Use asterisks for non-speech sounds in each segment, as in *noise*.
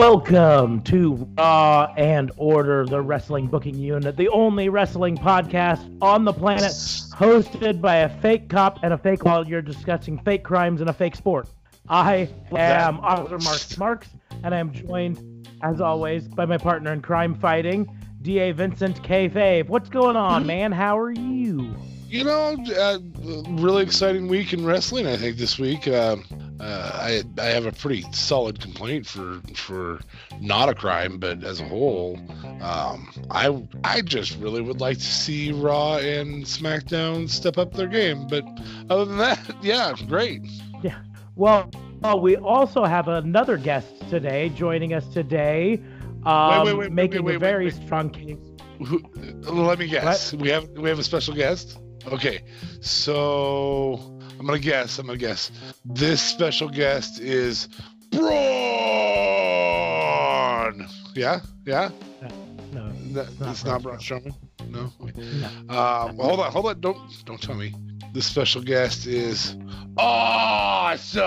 Welcome to Raw and Order, the wrestling booking unit, the only wrestling podcast on the planet hosted by a fake cop and a fake while you're discussing fake crimes in a fake sport. I am Officer Mark Marks, and I am joined, as always, by my partner in crime fighting, DA Vincent K. Fabe. What's going on, man? How are you? You know, uh, really exciting week in wrestling. I think this week. Uh, uh, I I have a pretty solid complaint for for not a crime, but as a whole, um, I I just really would like to see Raw and SmackDown step up their game. But other than that, *laughs* yeah, great. Yeah. Well, well we also have another guest today joining us today, um, wait, wait, making wait, a very strong case. Who, let me guess. We have we have a special guest. Okay, so I'm gonna guess. I'm gonna guess. This special guest is Braun. Yeah, yeah. No, it's not Braun Strowman. No. Okay. no. Um, well, hold on, hold on. Don't don't tell me. The special guest is awesome.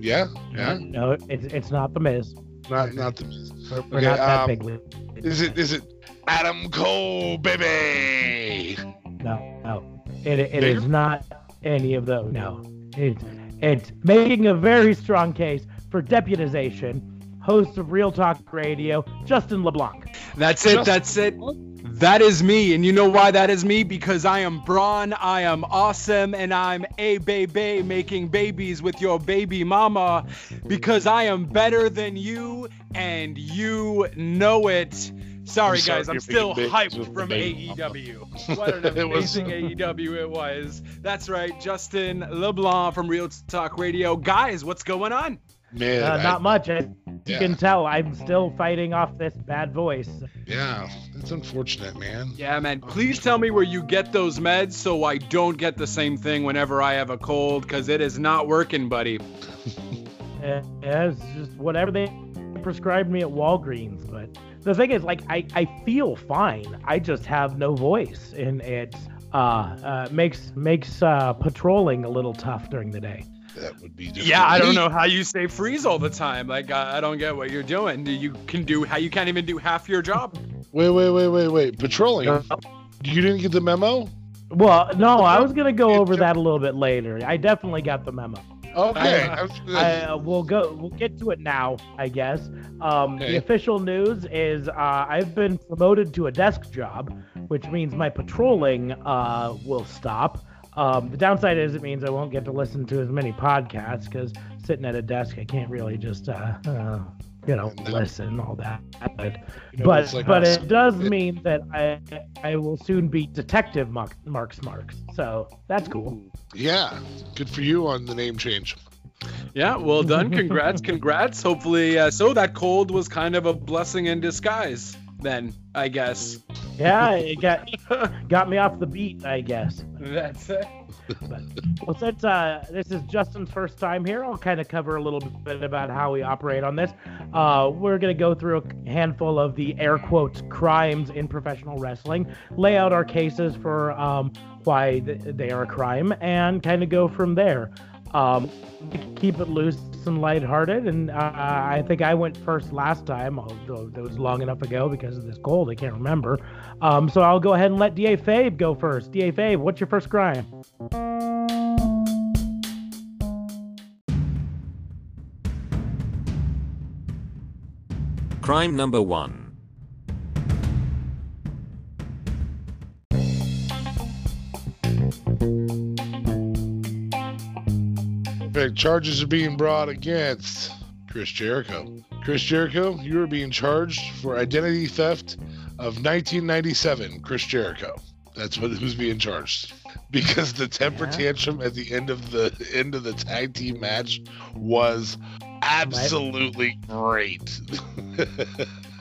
Yeah, yeah. No, it's it's not the Miz. Not not the. We're, we're not that um, big. Is it is it Adam Cole, baby? No, no. It, it Bigger? is not any of those. No. It's, it's making a very strong case for deputization. Host of Real Talk Radio, Justin LeBlanc. That's it. That's it. That is me. And you know why that is me? Because I am Braun, I am awesome, and I'm a baby making babies with your baby mama. Because I am better than you, and you know it. Sorry, I'm sorry guys, I'm still hyped from baby mama. AEW. What an It was- amazing *laughs* AEW it was. That's right, Justin LeBlanc from Real Talk Radio. Guys, what's going on? Man, Uh, I- not much. I, you can tell I'm still fighting off this bad voice. yeah, it's unfortunate, man. Yeah, man. Please tell me where you get those meds so I don't get the same thing whenever I have a cold, because it is not working, buddy. Uh, *laughs* yeah, it's just whatever they prescribed me at Walgreens. But the thing is, like, I, I feel fine. I just have no voice, and it uh, uh, makes makes uh, patrolling a little tough during the day. That would be. difficult. Yeah, I don't know how you stay freeze all the time. Like, I, I don't get what you're doing. You can do how you can't even do half your job. Wait, wait, wait, wait, wait. Patrolling. You didn't get the memo? Well, no, I was gonna go over that a little bit later. I definitely got the memo. Okay. I- I was gonna- I, uh, we'll go. We'll get to it now, I guess. Um, Okay. The official news is uh, I've been promoted to a desk job, which means my patrolling uh, will stop. Um, the downside is it means I won't get to listen to as many podcasts because sitting at a desk, I can't really just, uh, uh, you know, And then- listen all that. But you know, but, like but us. it does It- mean that I I will soon be Detective Mark, Marks Marks. So that's cool. Yeah, good for you on the name change. Yeah, well done. Congrats, congrats. Hopefully, uh, so that cold was kind of a blessing in disguise. Then I guess. Yeah, it got got me off the beat, I guess. *laughs* That's it. But, *laughs* well, since uh, this is Justin's first time here, I'll kind of cover a little bit about how we operate on this. Uh, we're going to go through a handful of the air quotes crimes in professional wrestling, lay out our cases for um, why th- they are a crime, and kind of go from there. Um, keep it loose and lighthearted, and uh, I think I went first last time, although that was long enough ago because of this cold. I can't remember. Um, so I'll go ahead and let Da Fabe go first. Da Fabe, what's your first crime? Crime number one. Charges are being brought against Chris Jericho. Chris Jericho, you are being charged for identity theft of 1997. Chris Jericho. That's what who's being charged. Because the temper Yeah. tantrum at the end of the end of the tag team match was absolutely great.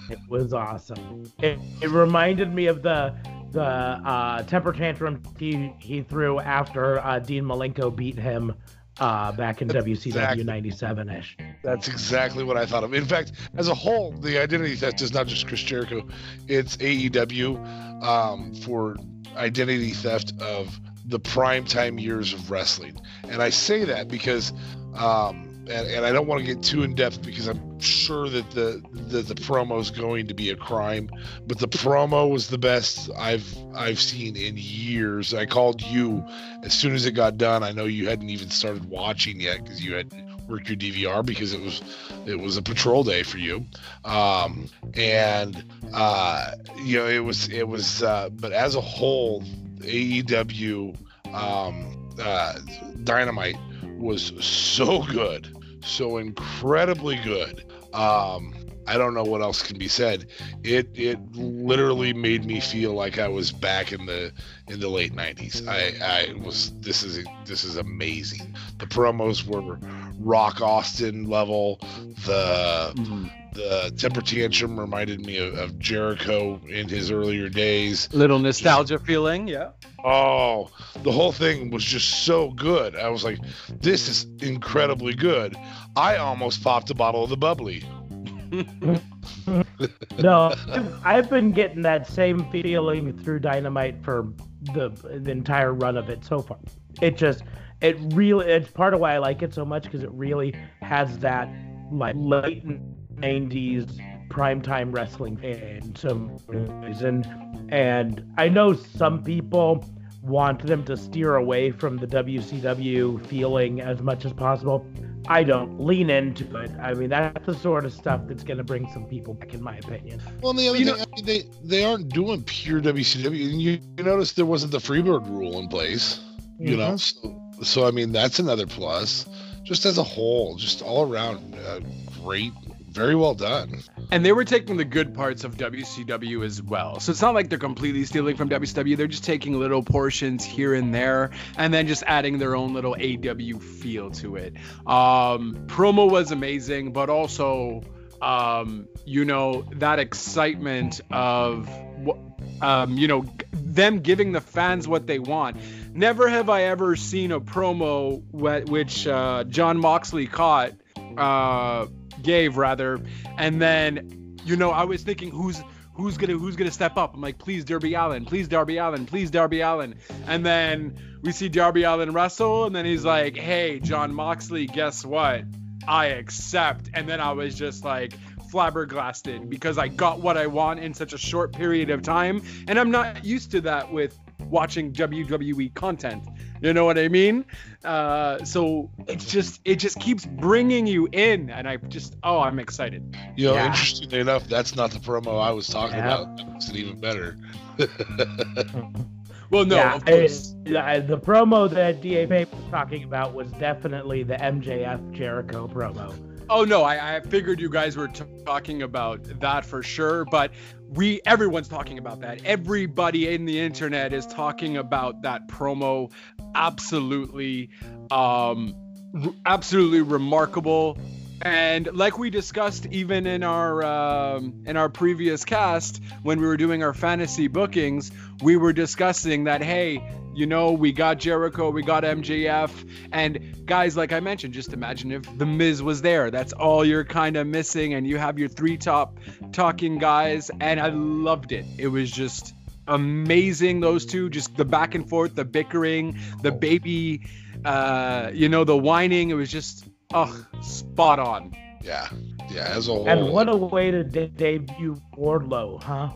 it was awesome. It, it reminded me of the the uh, temper tantrum he he threw after uh, Dean Malenko beat him uh, back in WCW Exactly. 97 ish. That's exactly what I thought of. In fact, as a whole, the identity theft is not just Chris Jericho; it's AEW um, for identity theft of the primetime years of wrestling. And I say that because, um, and, and I don't want to get too in depth because I'm sure that the the promo is going to be a crime, but the promo was the best I've I've seen in years. I called you as soon as it got done. I know you hadn't even started watching yet because you had worked your DVR because it was it was a patrol day for you um and uh you know it was it was uh but as a whole aew um uh dynamite was so good so incredibly good um I don't know what else can be said. It it literally made me feel like I was back in the in the late '90s. I I was this is this is amazing. The promos were Rock Austin level. The the temper tantrum reminded me of, of Jericho in his earlier days. Little nostalgia feeling, yeah. Oh, the whole thing was just so good. I was like, this is incredibly good. I almost popped a bottle of the bubbly. *laughs* No, I've, I've been getting that same feeling through Dynamite for the the entire run of it so far. It just, it really, it's part of why I like it so much because it really has that like late '90s primetime wrestling in some ways, and and I know some people want them to steer away from the WCW feeling as much as possible. I don't lean into it. I mean, that's the sort of stuff that's going to bring some people back, in my opinion. Well, the other You thing, I mean, they they aren't doing pure WCW. And you, you notice there wasn't the Freebird rule in place. You know, so, so I mean that's another plus. Just as a whole, just all around, uh, great, very well done. And they were taking the good parts of WCW as well. So it's not like they're completely stealing from WCW. They're just taking little portions here and there and then just adding their own little AW feel to it. Um, promo was amazing, but also, um, you know, that excitement of, um, you know, them giving the fans what they want. Never have I ever seen a promo wh- which uh, Jon Moxley caught. Uh, gave rather. And then you know i was thinking who's who's gonna who's gonna step up? I'm like please darby allin please darby allin please darby allin. And then we see darby allin wrestle and then he's like hey jon moxley guess what? I accept. And then i was just like flabbergasted because i got what i want in such a short period of time. And i'm not used to that with watching wwe content you know what I mean? Uh, so it's just it just keeps bringing you in, and I just oh I'm excited. You know, Yeah. interestingly enough, that's not the promo I was talking Yeah. about. That makes it even better. *laughs* Well, no, yeah, of course. it- the promo that Da Pape was talking about was definitely the MJF Jericho promo. Oh no, I, I figured you guys were t- talking about that for sure, but we everyone's talking about that. Everybody in the internet is talking about that promo. Absolutely, um, absolutely remarkable. And like we discussed even in our um, in our previous cast when we were doing our fantasy bookings, we were discussing that hey, you know, we got Jericho, we got MJF, and guys, like I mentioned, just imagine if The Miz was there. That's all you're kind of missing, and you have your three top talking guys, and I loved it. It was just amazing. Those two, just the back and forth, the bickering, the baby, uh, you know, the whining. It was just, oh, spot on. yeah, yeah. As a whole, And what a way to de- debut Wardlow, huh?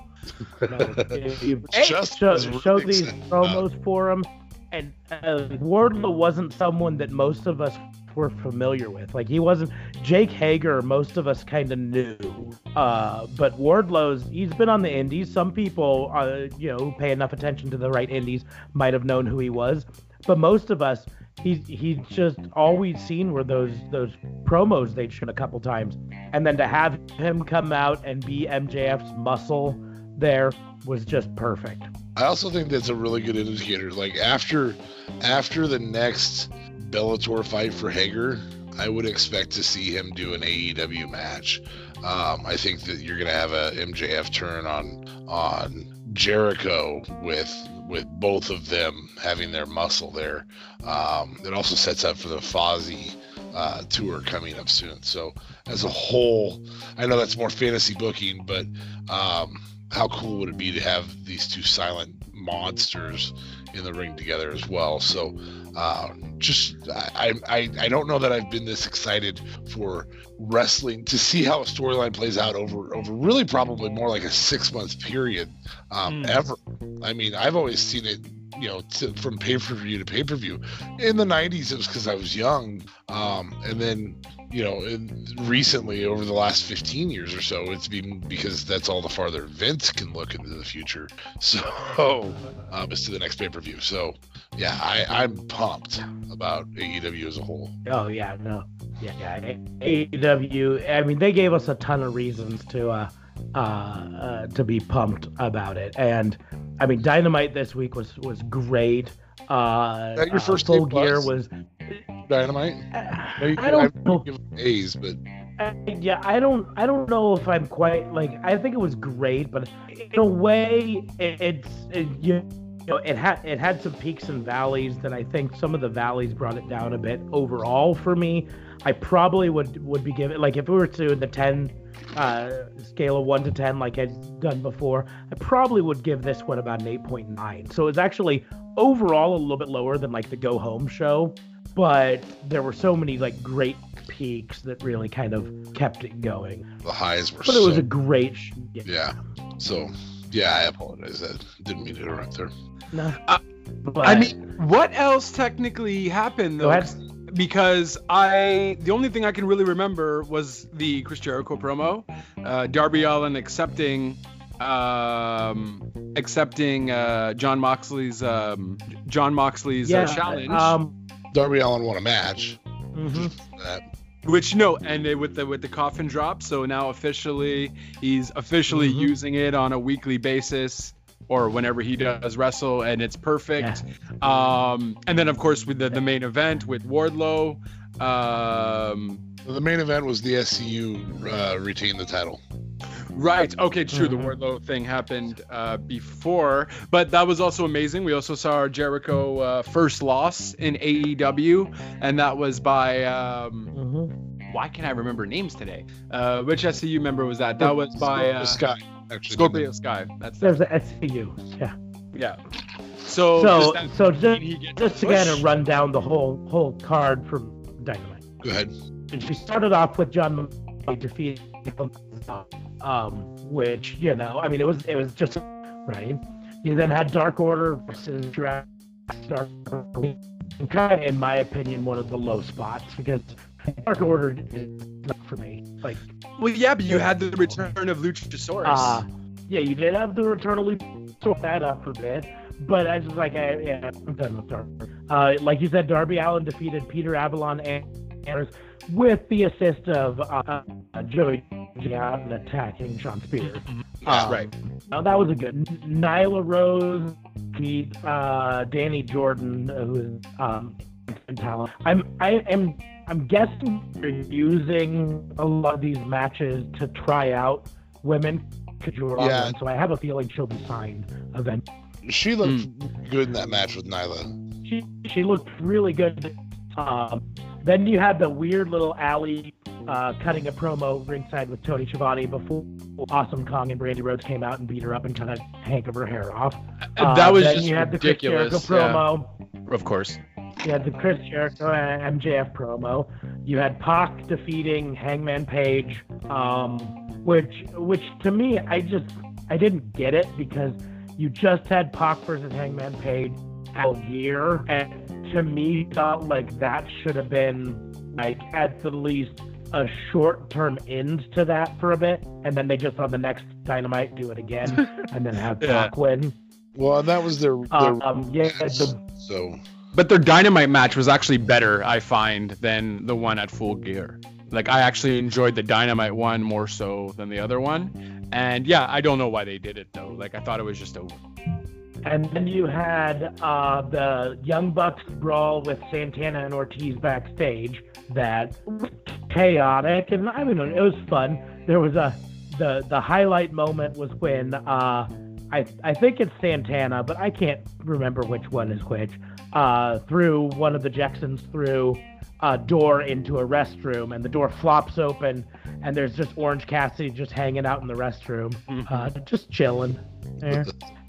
No, you, you Just show, show these excited about promos for him, and uh, Wardlow wasn't someone that most of us were familiar with. Like he wasn't Jake Hager. Most of us kind of knew, uh, but Wardlow's he's been on the Indies. Some people, uh, you know, who pay enough attention to the right Indies might have known who he was, but most of us. He's he's just all we'd seen were those those promos they'd shown a couple times, and then to have him come out and be MJF's muscle there was just perfect. I also think that's a really good indicator. Like after after the next Bellator fight for Hager, I would expect to see him do an AEW match. Um, I think that you're gonna have a MJF turn on on Jericho with with both of them having their muscle there. Um, it also sets up for the Fozzy uh, tour coming up soon. So as a whole, I know that's more fantasy booking, but um, how cool would it be to have these two silent monsters in the ring together as well? So uh, just I, I I don't know that I've been this excited for wrestling to see how a storyline plays out over over really probably more like a six month period um, Mm. ever. I mean, I've always seen it you know to, from pay per view to pay per view. In the '90s, it was because I was young, um, and then you know recently over the last 15 years or so, it's been because that's all the farther Vince can look into the future. *laughs* So um, is to the next pay per view. So yeah, I, I'm pumped about AEW as a whole. Oh yeah, no, yeah, yeah. AEW. I mean, they gave us a ton of reasons to uh, uh, uh, to be pumped about it, and I mean, Dynamite this week was was great. Uh, that your uh, first full A gear was. Dynamite. No, I don't know. A's, but I- yeah, I don't, I don't know if I'm quite like. I think it was great, but in a way, it, it's it, you know, it had it had some peaks and valleys that I think some of the valleys brought it down a bit overall for me. I probably would would be giving like if we were to the ten uh, scale of one to ten, like I've done before, I probably would give this one about an eight point nine. So it's actually overall a little bit lower than like the Go Home show, but there were so many like great peaks that really kind of kept it going. the highs were But so it was a great. Sh- yeah. yeah. So yeah, I apologize. I didn't mean to interrupt there. No. Uh, but, I mean, what else technically happened Go though? ahead. Because I, the only thing I can really remember was the Chris Jericho promo, uh, Darby Allin accepting, um, accepting uh, Jon Moxley's, um, Jon Moxley's yeah, uh, challenge. Um, Darby Allin won a match. mhm. Which no, and it, with the with the coffin drop, so now officially he's officially Mhm. using it on a weekly basis or whenever he does wrestle, and it's perfect. Um, and then of course with the, the main event with Wardlow, um, the main event was the SCU uh, retained the title. right? Okay, true. The Mhm. Wardlow thing happened uh, before, but that was also amazing. We also saw our Jericho uh, first loss in AEW, and that was by. Um, Mhm. why can't I remember names today? Uh, which SCU member was that? That was by Scorpio uh, Sky. Actually, Scorpio Sky. That's There's the SCU. Yeah. yeah. So So, does so just, he gets just to kind of run down the whole whole card from Dynamite. Go ahead. And she started off with John McCain defeating um, which you know, I mean, it was it was just right. You then had Dark Order versus Dark Order, kind of, in my opinion, one of the low spots because Dark Order is not for me. Like, Well, yeah, but you had the return of Luchasaurus. uh, yeah, you did have the Return of sort that up a bit. But I was like, I, yeah, I'm done with Dark. Uh, like you said, Darby Allin defeated Peter Avalon and Anders with the assist of uh, uh, Joey out and attacking Shawn Spears. Um, right. That was a good. Nyla Rose beat uh, Danny Jordan, uh, who is um, in talent. I'm I am I'm guessing they're using a lot of these matches to try out women. you were Yeah. So I have a feeling she'll be signed eventually. She looked Hmm. good in that match with Nyla. She she looked really good. Um, then you had the weird little Allie uh, cutting a promo ringside with Tony Schiavone before Awesome Kong and Brandi Rhodes came out and beat her up and kind of hank of her hair off. Uh, that was then just you had the ridiculous. Chris Jericho promo. yeah. Of course. You had the Chris Jericho MJF promo. You had Pac defeating Hangman Page, um, which which to me I just I didn't get it because you just had Pac versus Hangman Page all year, and to me felt like that should have been like at the least a short term end to that for a bit, and then they just on the next Dynamite do it again, *laughs* and then have Yeah. Pac win. Well, and that was their, their Um, yeah, the, so But their Dynamite match was actually better, I find, than the one at Full Gear. Like I actually enjoyed the Dynamite one more so than the other one. And yeah, I don't know why they did it though. Like I thought it was just over. And then you had uh, the Young Bucks brawl with Santana and Ortiz backstage. That was chaotic, and I mean it was fun. There was a the the highlight moment was when uh, I I think it's Santana, but I can't remember which one is which. Uh, through one of the Jacksons through a door into a restroom, and the door flops open, and there's just Orange Cassidy just hanging out in the restroom, uh, just chilling there.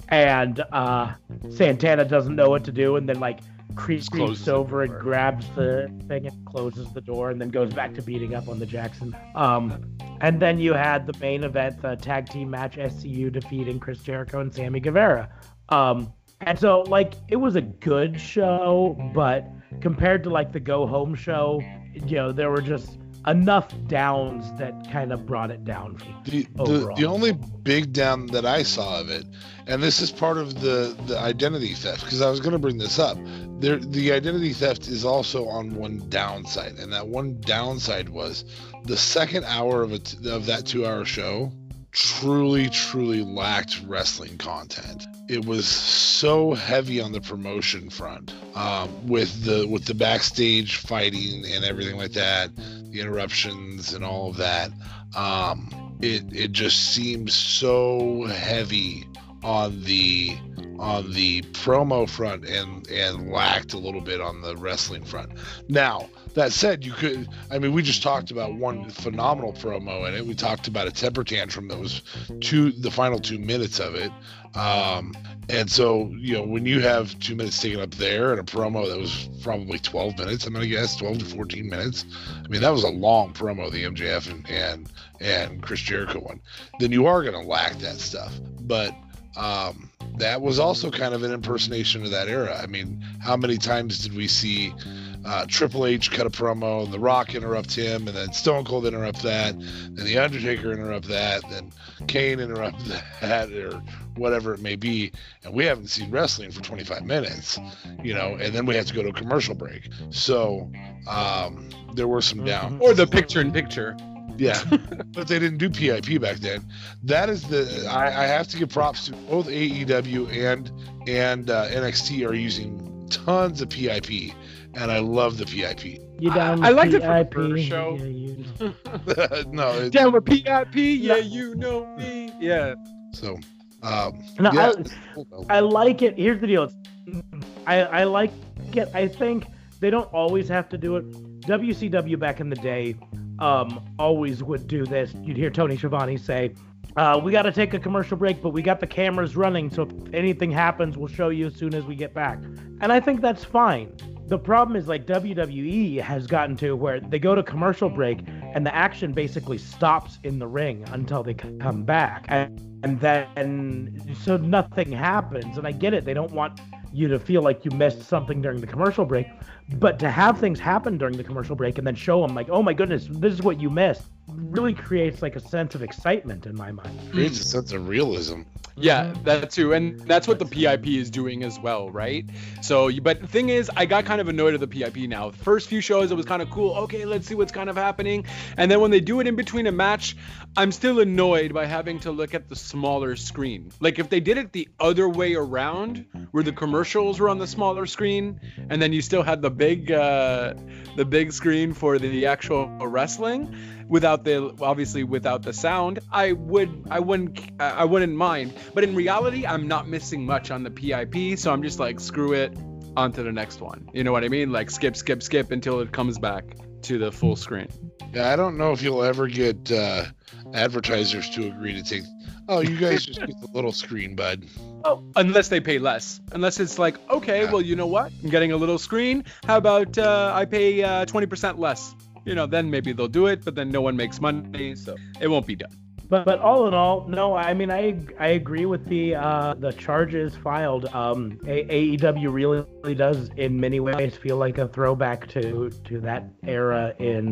And uh, Santana doesn't know what to do, and then like creeps closes over and grabs the thing and closes the door, and then goes back to beating up on the Jackson. Um, and then you had the main event, the tag team match, SCU defeating Chris Jericho and Sammy Guevara. Um, and so like it was a good show, but compared to like the go home show, you know, there were just enough downs that kind of brought it down. for. The, the, overall. the only big down that I saw of it, and this is part of the, the identity theft, because I was going to bring this up. There, the identity theft is also on one downside, and that one downside was the second hour of it of that two hour show truly, truly lacked wrestling content. It was so heavy on the promotion front, um, with the with the backstage fighting and everything like that, the interruptions and all of that. Um, it it just seems so heavy on the on the promo front and and lacked a little bit on the wrestling front. Now that said, you could I mean we just talked about one phenomenal promo in it. We talked about a temper tantrum that was two the final two minutes of it. Um, and so you know when you have two minutes taken up there and a promo that was probably 12 minutes, I'm gonna guess 12 to 14 minutes. I mean that was a long promo the MJF and and and Chris Jericho one. Then you are gonna lack that stuff, but um, that was also kind of an impersonation of that era. I mean, how many times did we see uh, Triple H cut a promo, and The Rock interrupt him, and then Stone Cold interrupt that, and The Undertaker interrupt that, then Kane interrupt *laughs* that, or whatever it may be, and we haven't seen wrestling for 25 minutes, you know, and then we have to go to a commercial break. So um, there were some down. Or the picture in picture. Yeah, *laughs* but they didn't do PIP back then. That is the I, I have to give props to both AEW and and uh, NXT are using tons of PIP, and I love the PIP. You down I with liked it for the PIP? first show. Yeah, you know. *laughs* *laughs* no, it, Down with PIP, yeah, you know me. Yeah. so um, No, yeah, I, I like it. Here's the deal. It's, I, I like it. I think they don't always have to do it. WCW back in the day um, always would do this. You'd hear Tony Schiavone say, uh, we got to take a commercial break, but we got the cameras running, so if anything happens, we'll show you as soon as we get back. And I think that's fine. The problem is like WWE has gotten to where they go to commercial break and the action basically stops in the ring until they come back. And, and then so nothing happens. And I get it. They don't want you to feel like you missed something during the commercial break. But to have things happen during the commercial break and then show them like, oh my goodness, this is what you missed, really creates like a sense of excitement in my mind. creates a sense of realism. Yeah, that too, and that's what the PIP is doing as well, right? So, but the thing is, I got kind of annoyed at the PIP now. First few shows, it was kind of cool. Okay, let's see what's kind of happening, and then when they do it in between a match, I'm still annoyed by having to look at the smaller screen. Like if they did it the other way around, where the commercials were on the smaller screen, and then you still had the big, uh, the big screen for the actual wrestling without the obviously without the sound i would i wouldn't i wouldn't mind but in reality i'm not missing much on the pip so i'm just like screw it on to the next one you know what i mean like skip skip skip until it comes back to the full screen Yeah, I don't know if you'll ever get uh, advertisers to agree to take. Oh, you guys just get the little screen, bud. Oh unless they pay less unless it's like okay Yeah. well you know what i'm getting a little screen how about uh, i pay uh, 20% less you know then maybe they'll do it but then no one makes money so it won't be done But but all in all, no. I mean, I I agree with the uh, the charges filed. Um, A- AEW really does, in many ways, feel like a throwback to to that era in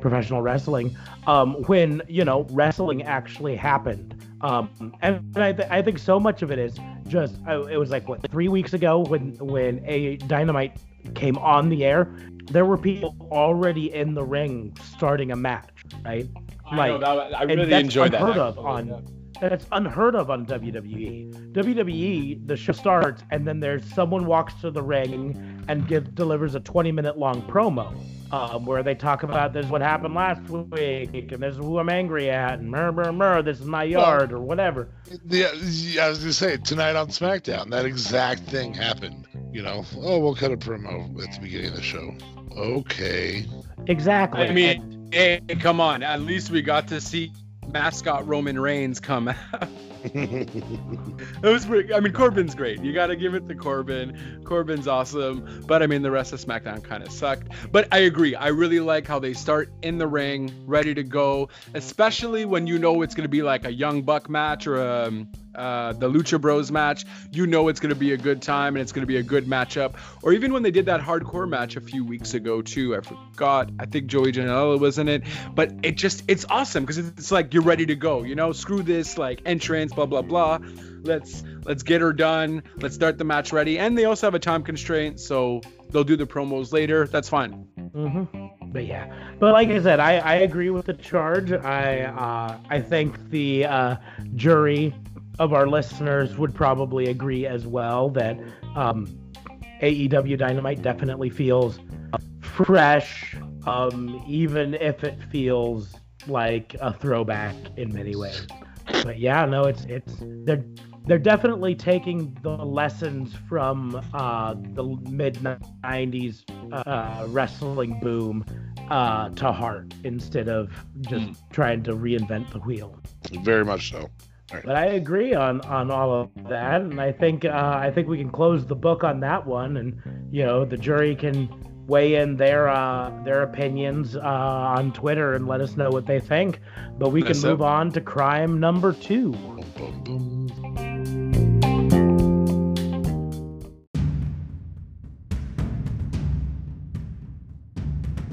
professional wrestling, um, when you know wrestling actually happened. Um, and I, th- I think so much of it is just uh, it was like what three weeks ago when when a Dynamite came on the air, there were people already in the ring starting a match, right? I, know, that, I really enjoyed that. unheard of on- yeah. that's unheard of on WWE. WWE, the show starts and then there's someone walks to the ring and give, delivers a 20 minute long promo um, where they talk about this is what happened last week and this is who I'm angry at and mer mer mer this is my yard or whatever. Yeah, I was gonna say tonight on SmackDown, that exact thing happened. You know, oh, we'll cut a promo at the beginning of the show. Okay. Exactly. I mean, hey, come on. At least we got to see mascot Roman Reigns come out. *laughs* *laughs* it was pretty, I mean, Corbin's great. You got to give it to Corbin. Corbin's awesome. But I mean, the rest of SmackDown kind of sucked. But I agree. I really like how they start in the ring, ready to go, especially when you know it's going to be like a Young Buck match or a. Um, uh, the Lucha Bros match, you know it's going to be a good time and it's going to be a good matchup. Or even when they did that hardcore match a few weeks ago too, I forgot. I think Joey Janela was in it, but it just it's awesome because it's like you're ready to go. You know, screw this like entrance, blah blah blah. Let's let's get her done. Let's start the match ready. And they also have a time constraint, so they'll do the promos later. That's fine. Mm-hmm. But yeah, but like I said, I, I agree with the charge. I uh, I think the uh, jury of our listeners would probably agree as well that um, AEW Dynamite definitely feels fresh, um, even if it feels like a throwback in many ways. But yeah, no, it's it's they're they're definitely taking the lessons from uh, the mid '90s uh, wrestling boom uh, to heart instead of just mm. trying to reinvent the wheel. Very much so. But I agree on on all of that, and I think uh, I think we can close the book on that one, and you know the jury can weigh in their uh, their opinions uh, on Twitter and let us know what they think. But we can move on to crime number two.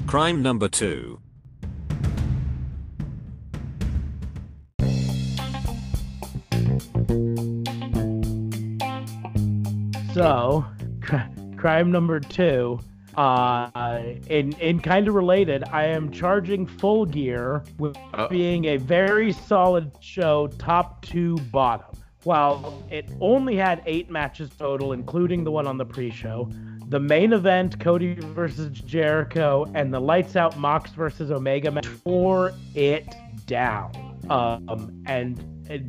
Crime number two. So, *laughs* crime number two. Uh, in in kind of related, I am charging Full Gear with Uh-oh. being a very solid show, top to bottom. While it only had eight matches total, including the one on the pre-show, the main event, Cody versus Jericho, and the lights out Mox versus Omega match tore it down. Um, and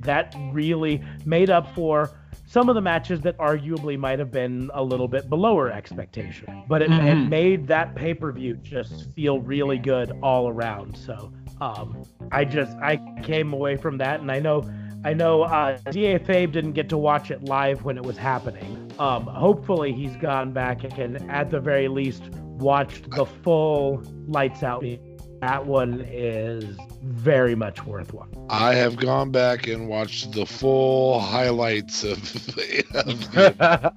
that really made up for some of the matches that arguably might have been a little bit below our expectation. But it, mm-hmm. it made that pay per view just feel really good all around. So um, I just I came away from that, and I know I know uh, Da Fabe didn't get to watch it live when it was happening. Um, hopefully he's gone back and at the very least watched the full lights out that one is very much worthwhile. I have gone back and watched the full highlights of. *laughs* of uh,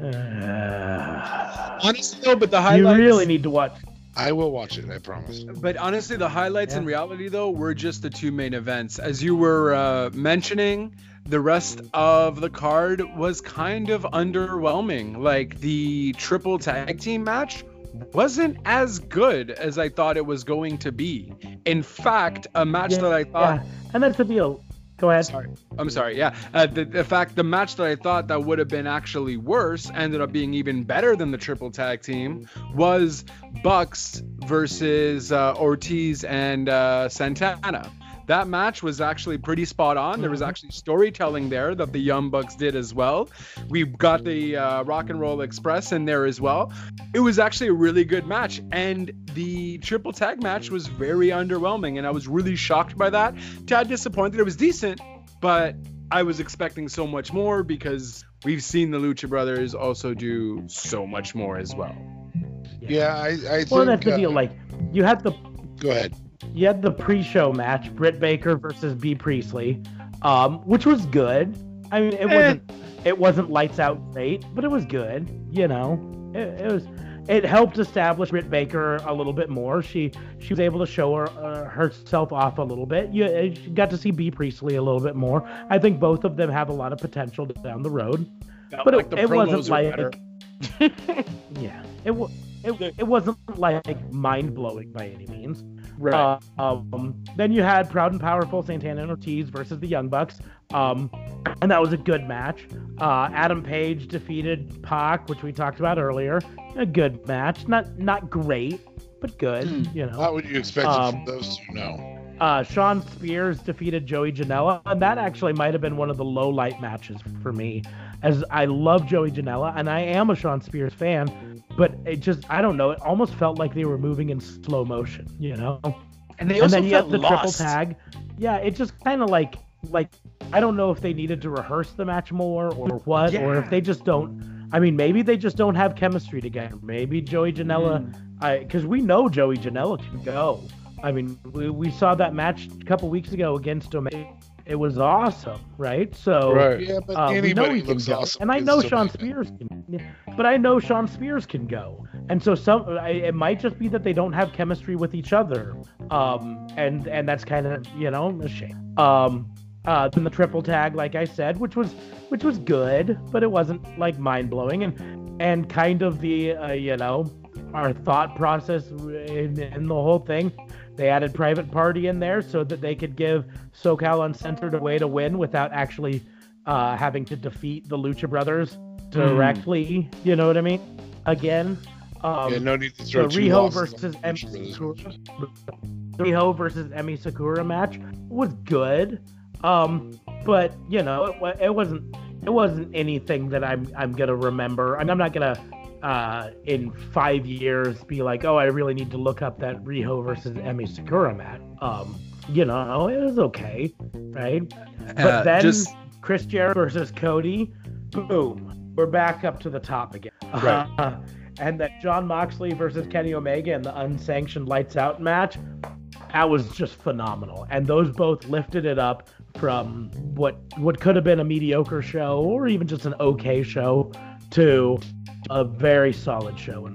*laughs* honestly, though, but the highlights. You really need to watch. I will watch it. I promise. But honestly, the highlights yeah. in reality, though, were just the two main events. As you were uh, mentioning, the rest of the card was kind of underwhelming. Like the triple tag team match wasn't as good as I thought it was going to be. In fact, a match yeah, that I thought. Yeah. And that's the deal. Go ahead. Sorry. I'm sorry. Yeah. Uh, the, the fact, the match that I thought that would have been actually worse ended up being even better than the triple tag team was Bucks versus uh, Ortiz and uh, Santana that match was actually pretty spot on. There was mm-hmm. actually storytelling there that the Young Bucks did as well. We got the uh, Rock and Roll Express in there as well. It was actually a really good match, and the triple tag match was very underwhelming, and I was really shocked by that. Tad disappointed. It was decent, but I was expecting so much more because we've seen the Lucha Brothers also do so much more as well. Yeah, I, I think. Well, that's the uh, deal. Like, you have to. Go ahead you had the pre-show match, Britt Baker versus Bea Priestley, um, which was good. I mean, it eh. wasn't it wasn't lights out great, but it was good. You know, it, it, was. It helped establish Britt Baker a little bit more. She she was able to show her uh, herself off a little bit. You, uh, you got to see Bea Priestley a little bit more. I think both of them have a lot of potential down the road. but like *laughs* it, it wasn't like yeah, it was. it, it wasn't like mind blowing by any means. Right. Uh, um, then you had Proud and Powerful Santana and Ortiz versus the Young Bucks, um, and that was a good match. Uh, Adam Page defeated Pac, which we talked about earlier. A good match, not not great, but good. Hmm. You know. Not what you expected Um, from those two, no. Uh, Shawn Spears defeated Joey Janela, and that actually might have been one of the low light matches for me, as I love Joey Janela and I am a Shawn Spears fan, but it just I don't know, it almost felt like they were moving in slow motion, you know. and they also and then you felt have the triple tag. Yeah, it just kind of like like I don't know if they needed to rehearse the match more or what, or if they just don't. I mean, maybe they just don't have chemistry together. Maybe Joey Janela, Hmm. because we know Joey Janela can go. I mean, we, we saw that match a couple weeks ago against Omega. It was awesome, right? So Right. Yeah, but uh, we know anybody he can go, awesome and I know somebody. Shawn Spears can. But I know Shawn Spears can go, and so some. I, it might just be that they don't have chemistry with each other, um, and and that's kind of you know a shame. Um, uh, then the triple tag, like I said, which was which was good, but it wasn't like mind blowing, and and kind of the uh, you know our thought process in, in the whole thing. They added Private Party in there so that they could give SoCal Uncensored a way to win without actually uh, having to defeat the Lucha Brothers directly. You know what I mean? Again. Um, yeah, no need to the throw two Riho versus Emi Sakura, the Riho versus Emi Sakura match was good, um, but you know it, it wasn't it wasn't anything that I'm I'm gonna remember, and I'm not gonna uh, in five years be like, oh, I really need to look up that Riho versus Emi Sakura match. Um, you know, it was okay, right? But Uh, then just Chris Jericho versus Cody, boom, we're back up to the top again. Right. Uh, *laughs* and that Jon Moxley versus Kenny Omega in the unsanctioned lights out match, that was just phenomenal. And those both lifted it up from what what could have been a mediocre show or even just an okay show to a very solid show.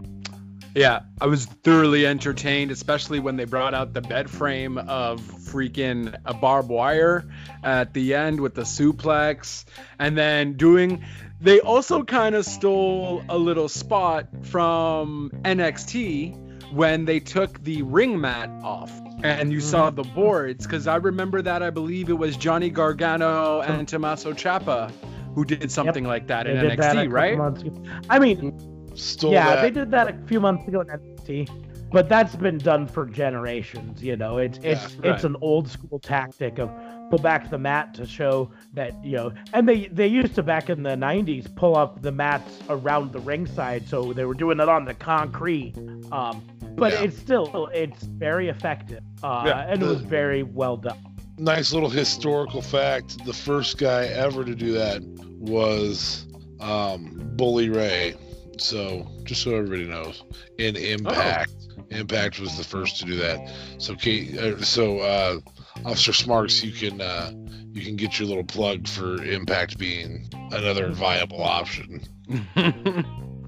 Yeah, I was thoroughly entertained, especially when they brought out the bed frame of freaking a barbed wire at the end with the suplex, and then doing. They also kind of stole a little spot from NXT when they took the ring mat off. And you saw the boards, because I remember that I believe it was Johnny Gargano and Tommaso Ciampa who did something like that they in did that NXT, right? I mean, Stole yeah, that. they did that a few months ago in NXT, but that's been done for generations. You know, it's it's Yeah, it's an old school tactic of pull back the mat to show that you know, and they they used to back in the '90s pull up the mats around the ringside, so they were doing it on the concrete. Um, but Yeah. it's still it's very effective, uh, Yeah, and it was very well done. Nice little historical fact the first guy ever to do that was um, bully ray. So just so everybody knows in impact. Impact was the first to do that. So Kate, uh, so uh, officer smarks you can uh, you can get your little plug for impact being another viable option. *laughs*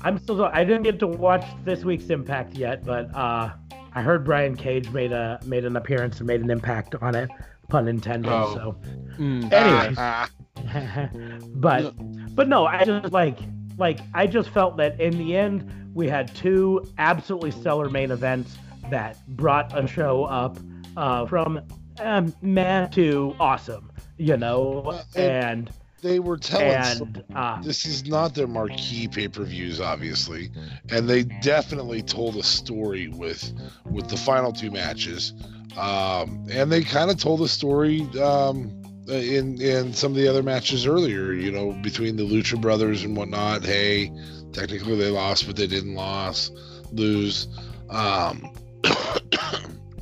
I'm still I didn't get to watch this week's Impact yet, but uh, I heard Brian Cage made a made an appearance and made an impact on it, pun intended. Oh. So, Mm. anyways, Ah, *laughs* but but no, I just like like I just felt that in the end we had two absolutely stellar main events that brought a show up uh, from um, meh to awesome, you know, Well, and- and they were telling and uh, this is not their marquee pay-per-views obviously and they definitely told a story with with the final two matches um and they kind of told the story um in in some of the other matches earlier you know between the lucha brothers and whatnot. Hey technically they lost but they didn't lost lose. Um *coughs*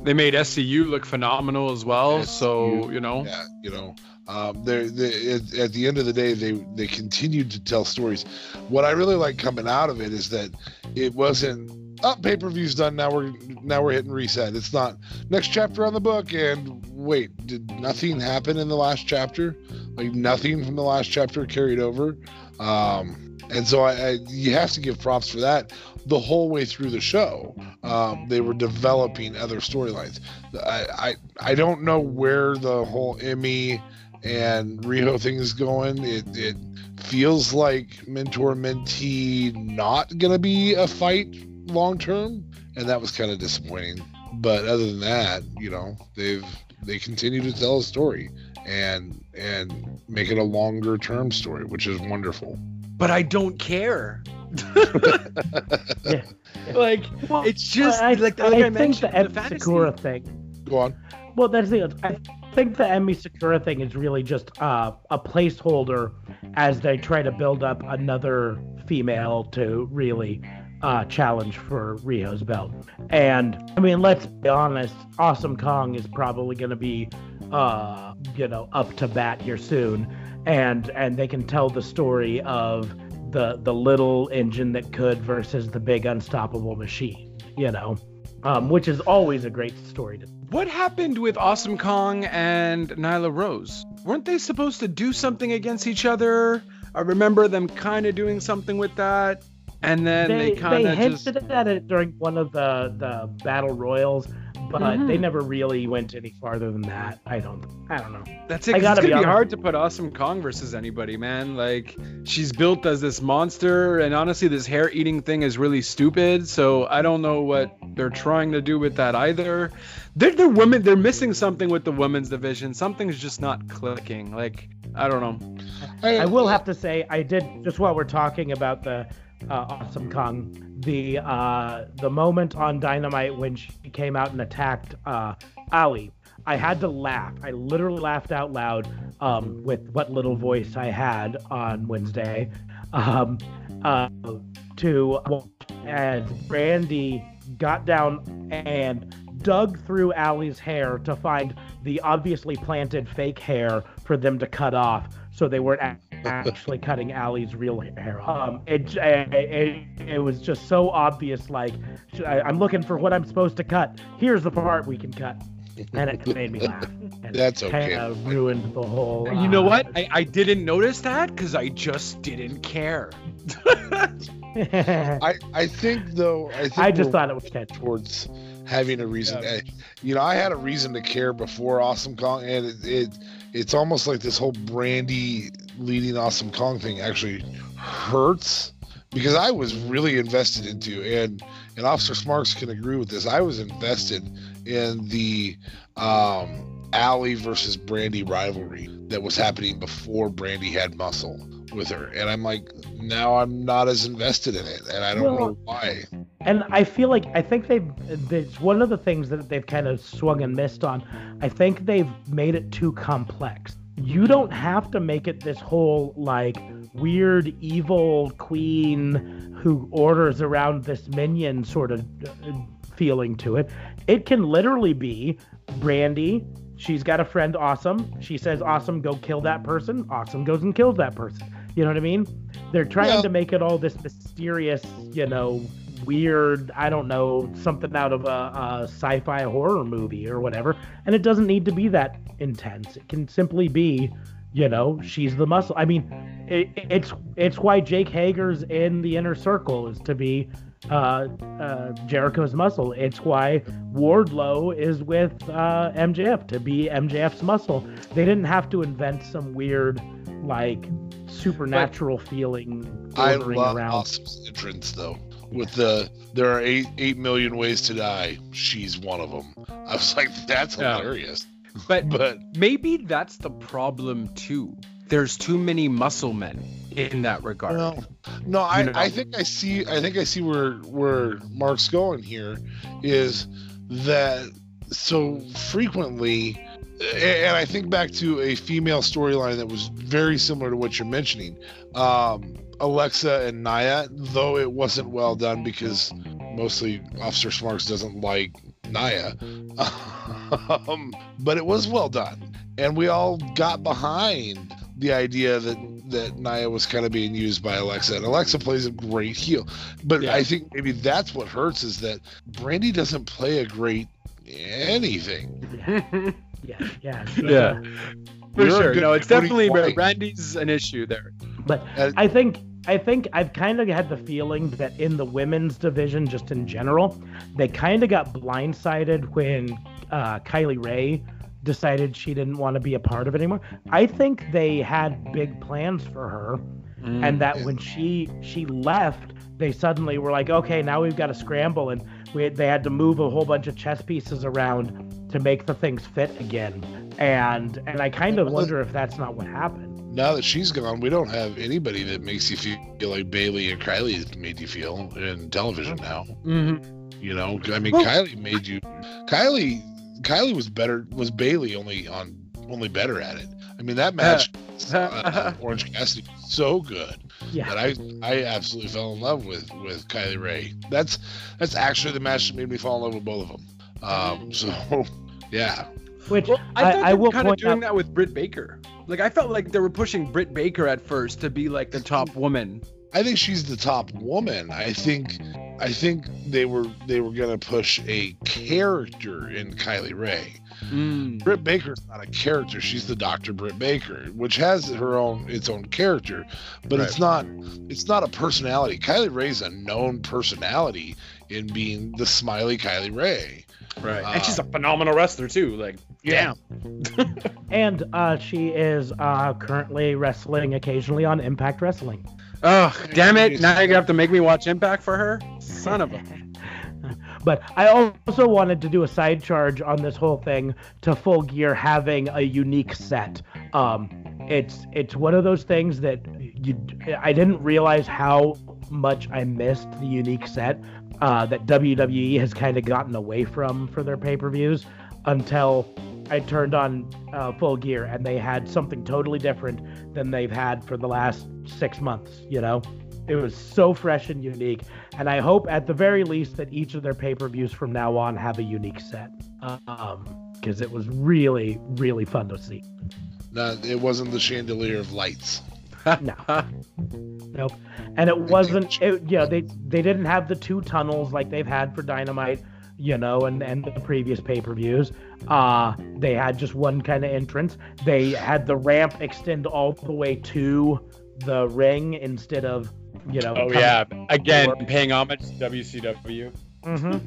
They made SCU look phenomenal as well. So you know, yeah you know. Um they, at, at the end of the day they they continued to tell stories. What i really like coming out of it is that it wasn't oh pay-per-view's done now we're now we're hitting reset. It's not next chapter on the book and wait did nothing happen in the last chapter? Like nothing from the last chapter carried over? Um and so I, I you have to give props for that the whole way through the show. Um, they were developing other storylines. I, I I don't know where the whole Emi and Riho thing is going. It it feels like mentor mentee not gonna be a fight long term, and that was kind of disappointing. But other than that, you know, they've they continue to tell a story and and make it a longer term story, which is wonderful. But I don't care. Yeah. *laughs* Like Well, it's just I, like, I, like I, think mentioned the the Emi. Sakura thing. Go on. Well, that's the. I think the Emi Sakura thing is really just uh, a placeholder as they try to build up another female to really uh, challenge for Rio's belt. And I mean, let's be honest, Awesome Kong is probably going to be, uh, you know, up to bat here soon, and and they can tell the story of the the little engine that could versus the big unstoppable machine. You know. Um, which is always a great story to What happened with Awesome Kong and Nyla Rose? Weren't they supposed to do something against each other? I remember them kind of doing something with that, and then they, they, kind of hinted just. at it during one of the the battle royals, but Mhm. they never really went any farther than that. I don't. I don't know. That's it. I 'cause gotta it's gonna be, honest. hard to put Awesome Kong versus anybody, man. Like she's built as this monster, and honestly, this hair-eating thing is really stupid. So I don't know what they're trying to do with that either. They're, they're women. They're missing something with the women's division. Something's just not clicking. Like I don't know. I will have to say I did just while we're talking about the uh, Awesome Kong, the uh, the moment on Dynamite when she came out and attacked uh, Allie. I had to laugh. I literally laughed out loud um, with what little voice I had on Wednesday. Um, uh, to watch as Brandi got down and dug through Allie's hair to find the obviously planted fake hair for them to cut off, so they weren't actually cutting Allie's real hair off. Um, it, it, it was just so obvious. Like I, I'm looking for what I'm supposed to cut. Here's the part we can cut, and it made me laugh. *laughs* And That's okay. Kind of ruined the whole. You know uh, what? I, I didn't notice that because I just didn't care. *laughs* I I think though I think I just thought it was catchy. towards having a reason. Yeah. eh, You know, I had a reason to care before Awesome Kong, and it, it it's almost like this whole Brandi leading Awesome Kong thing actually hurts because I was really invested into and and Officer Smarks can agree with this. I was invested in the um Allie versus Brandi rivalry that was happening before Brandi had muscle with her. And I'm like, now I'm not as invested in it. And I don't Well, know why. And I feel like I think they've it's one of the things that they've kind of swung and missed on. I think they've made it too complex. You don't have to make it this whole like weird evil queen who orders around this minion sort of uh, feeling to it. It can literally be Brandi. She's got a friend, Awesome. She says, Awesome, go kill that person. Awesome goes and kills that person. You know what I mean? They're trying Yeah. to make it all this mysterious, you know, weird, I don't know, something out of a, a sci fi horror movie or whatever. And it doesn't need to be that intense. It can simply be, you know, she's the muscle. I mean, it, it's it's why Jake Hager's in the inner circle is to be uh, uh, Jericho's muscle. It's why Wardlow is with uh, MJF to be MJF's muscle. They didn't have to invent some weird, like, supernatural feeling I love around. Awesome's entrance though. With the there are eight eight million ways to die. She's one of them. I was like, that's Yeah. hilarious. But But maybe that's the problem too. There's too many muscle men in that regard. no, no, I, know. I think I see I think I see where where Mark's going here is that so frequently and I think back to a female storyline that was very similar to what you're mentioning. Um, Alexa and Naya, though it wasn't well done because mostly Officer Smarks doesn't like Naya. *laughs* um, but it was well done. And we all got behind the idea that that Naya was kind of being used by Alexa. And Alexa plays a great heel. But Yeah. I think maybe that's what hurts is that Brandi doesn't play a great anything. *laughs* Yeah, yeah, Yeah. For You're sure. No, it's definitely Brandi's an issue there. But Uh, I think I think I've kind of had the feeling that in the women's division, just in general, they kind of got blindsided when uh, Kylie Rae decided she didn't want to be a part of it anymore. I think they had big plans for her, and that yeah. when she she left, they suddenly were like, okay, now we've got to scramble, and we they had to move a whole bunch of chess pieces around to make the things fit again. And and I kind of wonder if that's not what happened. Now that she's gone, we don't have anybody that makes you feel like Bailey and Kylie made you feel in television now. Mhm. You know, I mean, Well- Kylie made you. Kylie, Kylie was better. Was Bailey only on only better at it? I mean, that match, uh, Orange Cassidy, was so good Yeah. that I I absolutely fell in love with with Kylie Rae. That's that's actually the match that made me fall in love with both of them. Um, so *laughs* yeah, Which Well, I I, thought I they will were kind of doing out. that with Britt Baker. Like I felt like they were pushing Britt Baker at first to be like the top woman. I think she's the top woman. I think I think they were they were gonna push a character in Kylie Rae. Mm. Britt Baker's not a character. She's the Dr. Britt Baker, which has her own its own character, but it's not it's not a personality. Kylie Rae's a known personality in being the smiley Kylie Rae. Right. Uh, and she's a phenomenal wrestler too. Like, Yeah. damn. *laughs* And uh, she is uh, currently wrestling occasionally on Impact Wrestling. Oh, damn it! Now you're gonna have to make me watch Impact for her. Son of a. *laughs* But I also wanted to do a side charge on this whole thing to Full Gear having a unique set. Um, it's it's one of those things that you I didn't realize how much I missed the unique set uh, that WWE has kind of gotten away from for their pay-per-views until I turned on uh, Full Gear and they had something totally different than they've had for the last six months. You know, it was so fresh and unique, and I hope at the very least that each of their pay-per-views from now on have a unique set. Um, because it was really, really fun to see. No, it wasn't the chandelier of lights. No, *laughs* nope. And it wasn't. It, yeah, they they didn't have the two tunnels like they've had for Dynamite, you know, and and the previous pay-per-views. Uh, they had just one kind of entrance. They had the ramp extend all the way to the ring instead of, you know. Oh coming- yeah, again paying homage to WCW. Hmm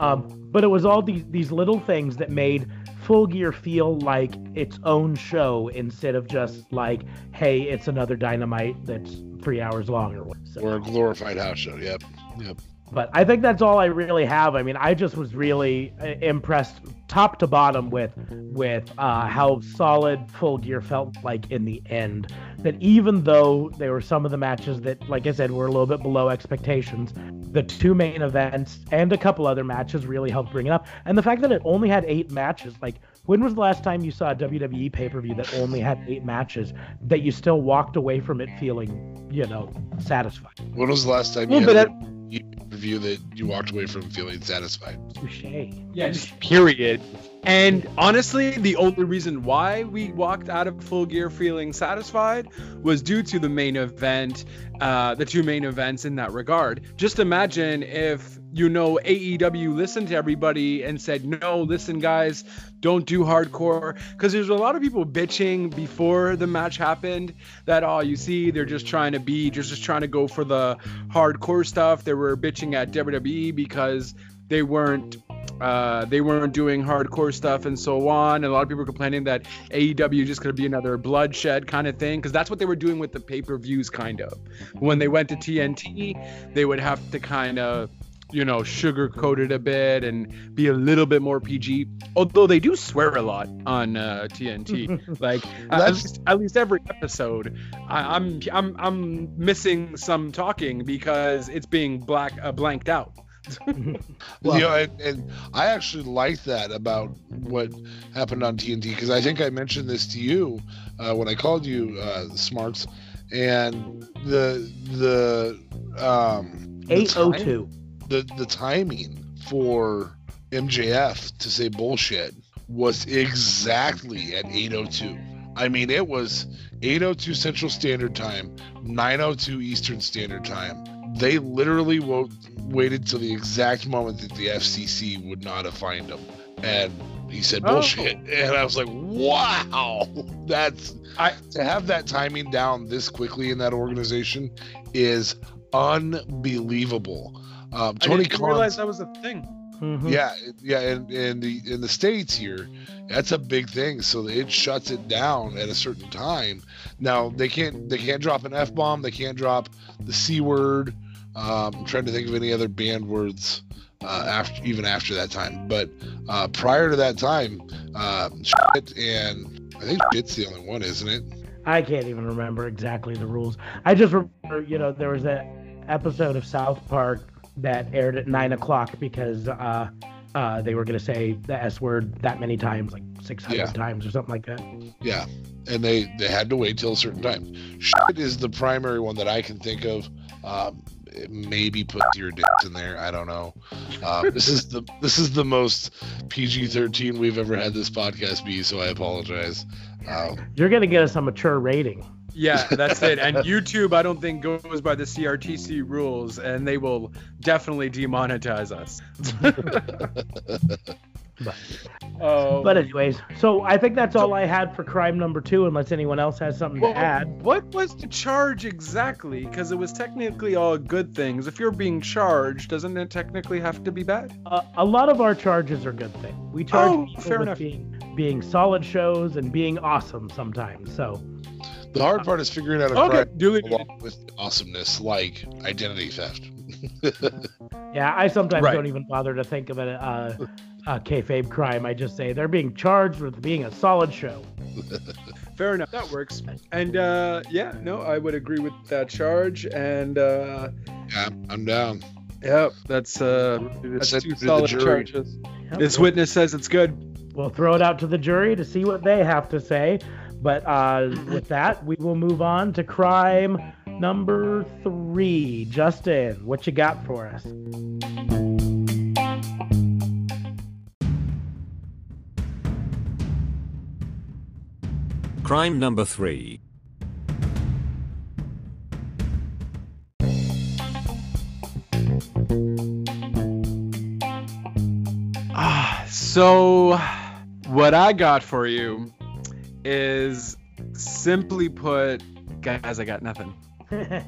Um, but it was all these these little things that made Full Gear feel like its own show instead of just like, hey, it's another Dynamite that's three hours long or what. So, Or a glorified house show. Yep. Yep. But I think that's all I really have. I mean, I just was really uh, impressed, top to bottom, with with uh, how solid Full Gear felt like in the end. That even though there were some of the matches that, like I said, were a little bit below expectations, the two main events and a couple other matches really helped bring it up. And the fact that it only had eight matches, like when was the last time you saw a WWE pay per view that only had eight matches that you still walked away from it feeling, you know, satisfied? When was the last time Well, you but had that- a review that you walked away from feeling satisfied? Touche. Yeah, just period. And honestly, the only reason why we walked out of Full Gear feeling satisfied was due to the main event, uh, the two main events in that regard. Just imagine if, you know, AEW listened to everybody and said, no, listen, guys, don't do hardcore. Because there's a lot of people bitching before the match happened that, oh, you see, they're just trying to be, just, just trying to go for the hardcore stuff. They were bitching at WWE because they weren't uh, they weren't doing hardcore stuff and so on. And a lot of people were complaining that AEW just going to be another bloodshed kind of thing because that's what they were doing with the pay per views, kind of. When they went to TNT, they would have to kind of, you know, sugarcoat it a bit and be a little bit more PG. Although they do swear a lot on uh, TNT, *laughs* like at least, at least every episode, I, I'm I'm I'm missing some talking because it's being black uh, blanked out. Well- you know, and, and I actually like that about what happened on TNT because I think I mentioned this to you uh, when I called you uh, Smarts, and the the um the Eight oh time- two. The the timing for MJF to say bullshit was exactly at 802. I mean, it was 802 Central Standard Time, 902 Eastern Standard Time. They literally wo- waited till the exact moment that the FCC would not have fined him, and he said Oh. bullshit, and I was like, wow, *laughs* that's I- to have that timing down this quickly in that organization is unbelievable. Um, I Tony didn't Khan. realize that was a thing. Mhm. Yeah, yeah, and in the in the states here, that's a big thing. So it shuts it down at a certain time. Now they can't they can't drop an f bomb. They can't drop the c word. Um, I'm trying to think of any other banned words uh, after even after that time. But uh, prior to that time, uh, shit and I think shit's the only one, isn't it? I can't even remember exactly the rules. I just remember, you know, there was that episode of South Park that aired at nine o'clock because uh, uh, they were going to say the S word that many times, like 600 Yeah. times or something like that. Yeah, and they they had to wait till a certain time. Shit is the primary one that I can think of. Um, maybe put your dicks in there. I don't know. Uh, *laughs* this is the this is the most PG thirteen we've ever had this podcast be. So I apologize. Um, You're going to get us a mature rating. Yeah, that's it. And *laughs* YouTube, I don't think goes by the CRTC rules, and they will definitely demonetize us. But, *laughs* Oh, but anyways, so I think that's all I had for crime number two, unless anyone else has something well, to add. what was the charge exactly? Because it was technically all good things. If you're being charged, doesn't it technically have to be bad? Uh, a lot of our charges are good things. We charge Oh, people fair with enough. being being solid shows and being awesome sometimes. So the hard part is figuring out a Okay, crime duly along with awesomeness, like identity theft. *laughs* yeah, I sometimes Right. don't even bother to think of a, uh, a kayfabe crime. I just say they're being charged with being a solid show. *laughs* Fair enough. That works. And uh, yeah, no, I would agree with that charge. And uh, yeah, I'm down. yep, that's uh, that's Send two it to the solid charges. Yep, This witness says it's good. we'll throw it out to the jury to see what they have to say. But uh, with that, we will move on to crime number three. Justin, what you got for us? Crime number 3. Ah, so what I got for you is simply put, guys, I got nothing. *laughs*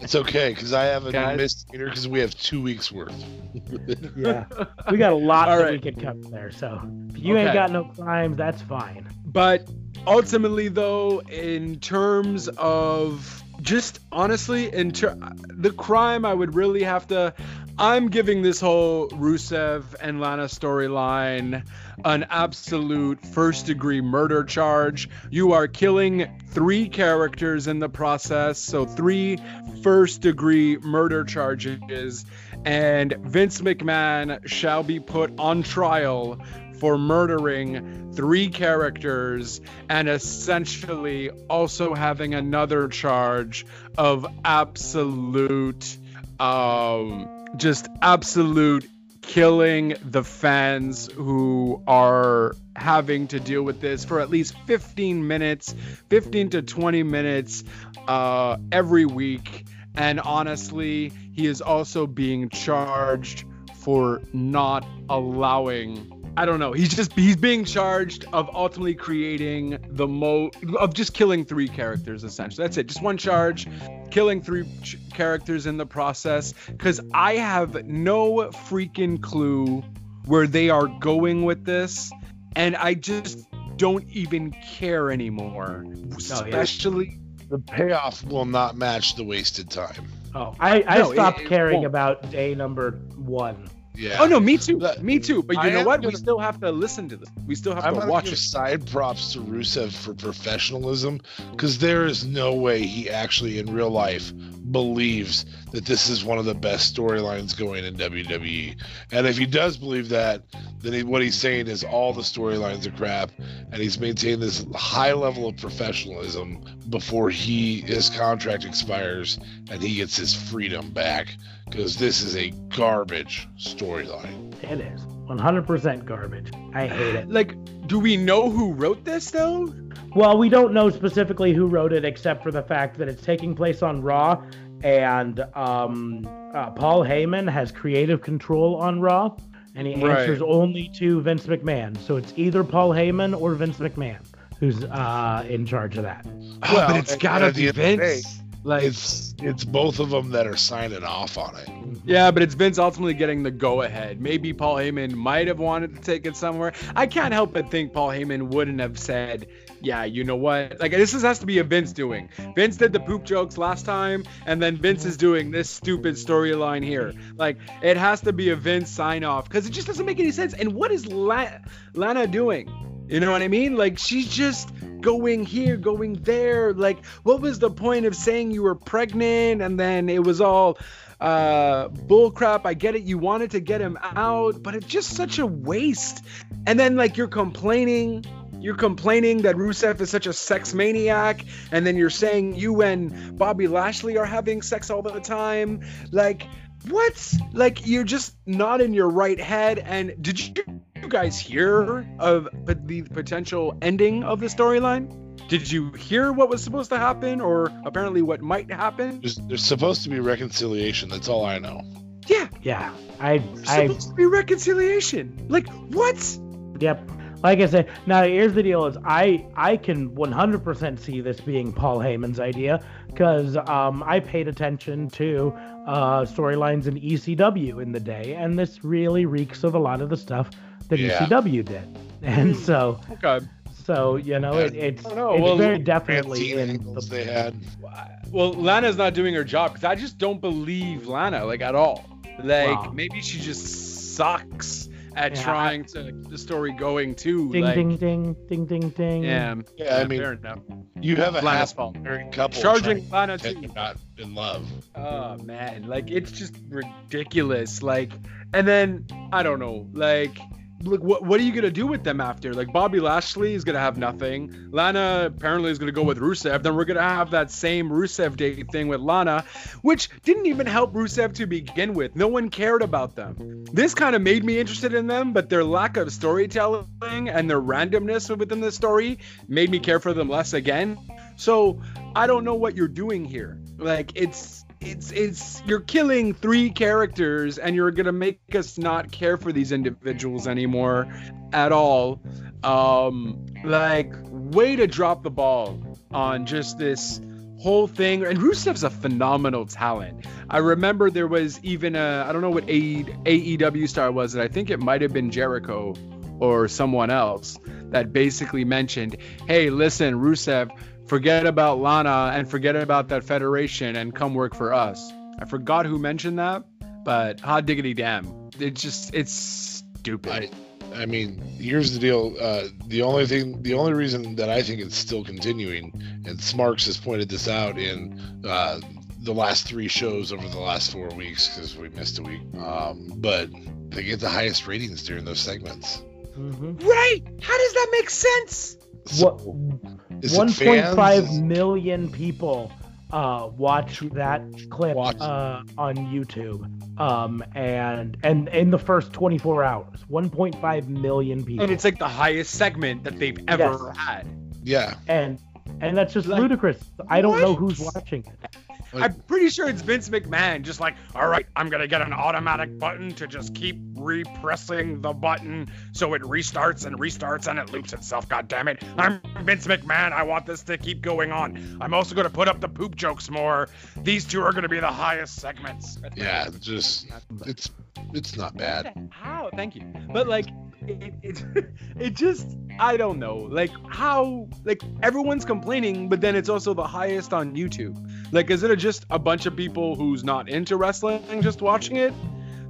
It's okay because I have a Guys. misdemeanor because we have two weeks worth. *laughs* yeah, we got a lot All that right. we could cover there. So if you ain't got no crimes, that's fine. But ultimately, though, in terms of just honestly, in ter- the crime, I would really have to. I'm giving this whole Rusev and Lana storyline an absolute first degree murder charge. You are killing three characters in the process, so three first degree murder charges, and Vince McMahon shall be put on trial for murdering three characters and essentially also having another charge of absolute um just absolute killing the fans who are having to deal with this for at least 15 minutes 15 to 20 minutes uh every week. And honestly he is also being charged for not allowing I don't know. He's just he's being charged of ultimately creating the mo of just killing three characters essentially. That's it. Just one charge, killing three ch- characters in the process cuz I have no freaking clue where they are going with this and I just don't even care anymore. Especially The payoff will not match the wasted time. Oh, I, I No, it- stopped it caring won't. about day number one. Yeah. Oh no, me too. Me too. But you I know what? We gonna- still have to listen to this. We still have I'm to watch give it. side props to Rusev for professionalism because there is no way he actually in real life believes that this is one of the best storylines going in WWE. And if he does believe that, then he, what he's saying is all the storylines are crap, and he's maintained this high level of professionalism before he his contract expires and he gets his freedom back because this is a garbage storyline. It is 100% garbage. I hate it. Like, do we know who wrote this though? Well, we don't know specifically who wrote it, except for the fact that it's taking place on Raw, and um, uh, Paul Heyman has creative control on Raw, and he Right. answers only to Vince McMahon. So it's either Paul Heyman or Vince McMahon who's uh, in charge of that. Oh, but it's gotta and at the be end day, Vince. Like, It's it's both of them that are signing off on it. yeah, but it's Vince ultimately getting the go ahead. Maybe Paul Heyman might have wanted to take it somewhere. I can't help but think Paul Heyman wouldn't have said, yeah, you know what? Like, this is, has to be a Vince doing. Vince did the poop jokes last time, and then Vince is doing this stupid storyline here. Like, it has to be a Vince sign off because it just doesn't make any sense. And what is La- Lana doing? You know what I mean? Like, she's just going here, going there. Like, what was the point of saying you were pregnant and then it was all uh bullcrap? I get it, you wanted to get him out, but it's just such a waste. And then like you're complaining, you're complaining that Rusev is such a sex maniac, and then you're saying you and Bobby Lashley are having sex all the time. Like, what? Like you're just not in your right head. And did you you guys hear of the potential ending of the storyline? Did you hear what was supposed to happen, or apparently what might happen? There's, there's supposed to be reconciliation. That's all I know. Yeah, Yeah, I, there's I, supposed to be reconciliation. Like what? yep. Like I said, now here's the deal: is I, I can 100% see this being Paul Heyman's idea because um, I paid attention to uh, storylines in ECW in the day, and this really reeks of a lot of the stuff that Yeah. ECW did, *laughs* and hmm. so, Okay. so you know, it, it's, I know, it's well, very definitely Francine in angles the they had. Well, Lana's not doing her job because I just don't believe Lana like at all. Like Wow. maybe she just sucks at Yeah, trying to get the story going too. ding, like, ding, ding, ding, ding, ding. Yeah, Yeah, I mean, fair enough. you have a Lana's half fault. couple Charging trying Lana to too. not in love. Oh man, like it's just ridiculous. Like, and then I don't know, like. Like what? What are you gonna do with them after? Like Bobby Lashley is gonna have nothing. Lana apparently is gonna go with Rusev. Then we're gonna have that same Rusev Day thing with Lana, which didn't even help Rusev to begin with. No one cared about them. This kind of made me interested in them, but their lack of storytelling and their randomness within the story made me care for them less again. So I don't know what you're doing here. Like it's it's it's you're killing three characters and you're gonna make us not care for these individuals anymore at all. Um like way to drop the ball on just this whole thing. And Rusev's a phenomenal talent. I remember there was even a I don't know what AE, AEW star was it. I think it might have been Jericho or someone else that basically mentioned, "Hey, listen, Rusev, forget about Lana and forget about that federation and come work for us." I forgot who mentioned that, but hot diggity damn. It's just it's stupid. I, I mean, here's the deal. Uh, the only thing, the only reason that I think it's still continuing, and Smarks has pointed this out in uh, the last three shows over the last four weeks because we missed a week. Um, but they get the highest ratings during those segments. hmm right? How does that make sense? What? Is it 1.5 fans? million people uh, watch that clip Watch. uh, on YouTube. Um, and and in the first 24 hours, 1.5 million people. And it's like the highest segment that they've ever had. Yeah, and and that's just Like, ludicrous. I don't know who's watching it. Like- I'm pretty sure it's Vince McMahon, just like, all right, I'm gonna get an automatic button to just keep repressing the button so it restarts and restarts and it loops itself. God damn it! I'm Vince McMahon. I want this to keep going on. I'm also gonna put up the poop jokes more. These two are gonna be the highest segments. yeah, just it's it's not bad. How? Thank you. But like, it, it, *laughs* it just, I don't know. Like, how? Like, everyone's complaining, but then it's also the highest on YouTube. Like, is it just a bunch of people who's not into wrestling just watching it?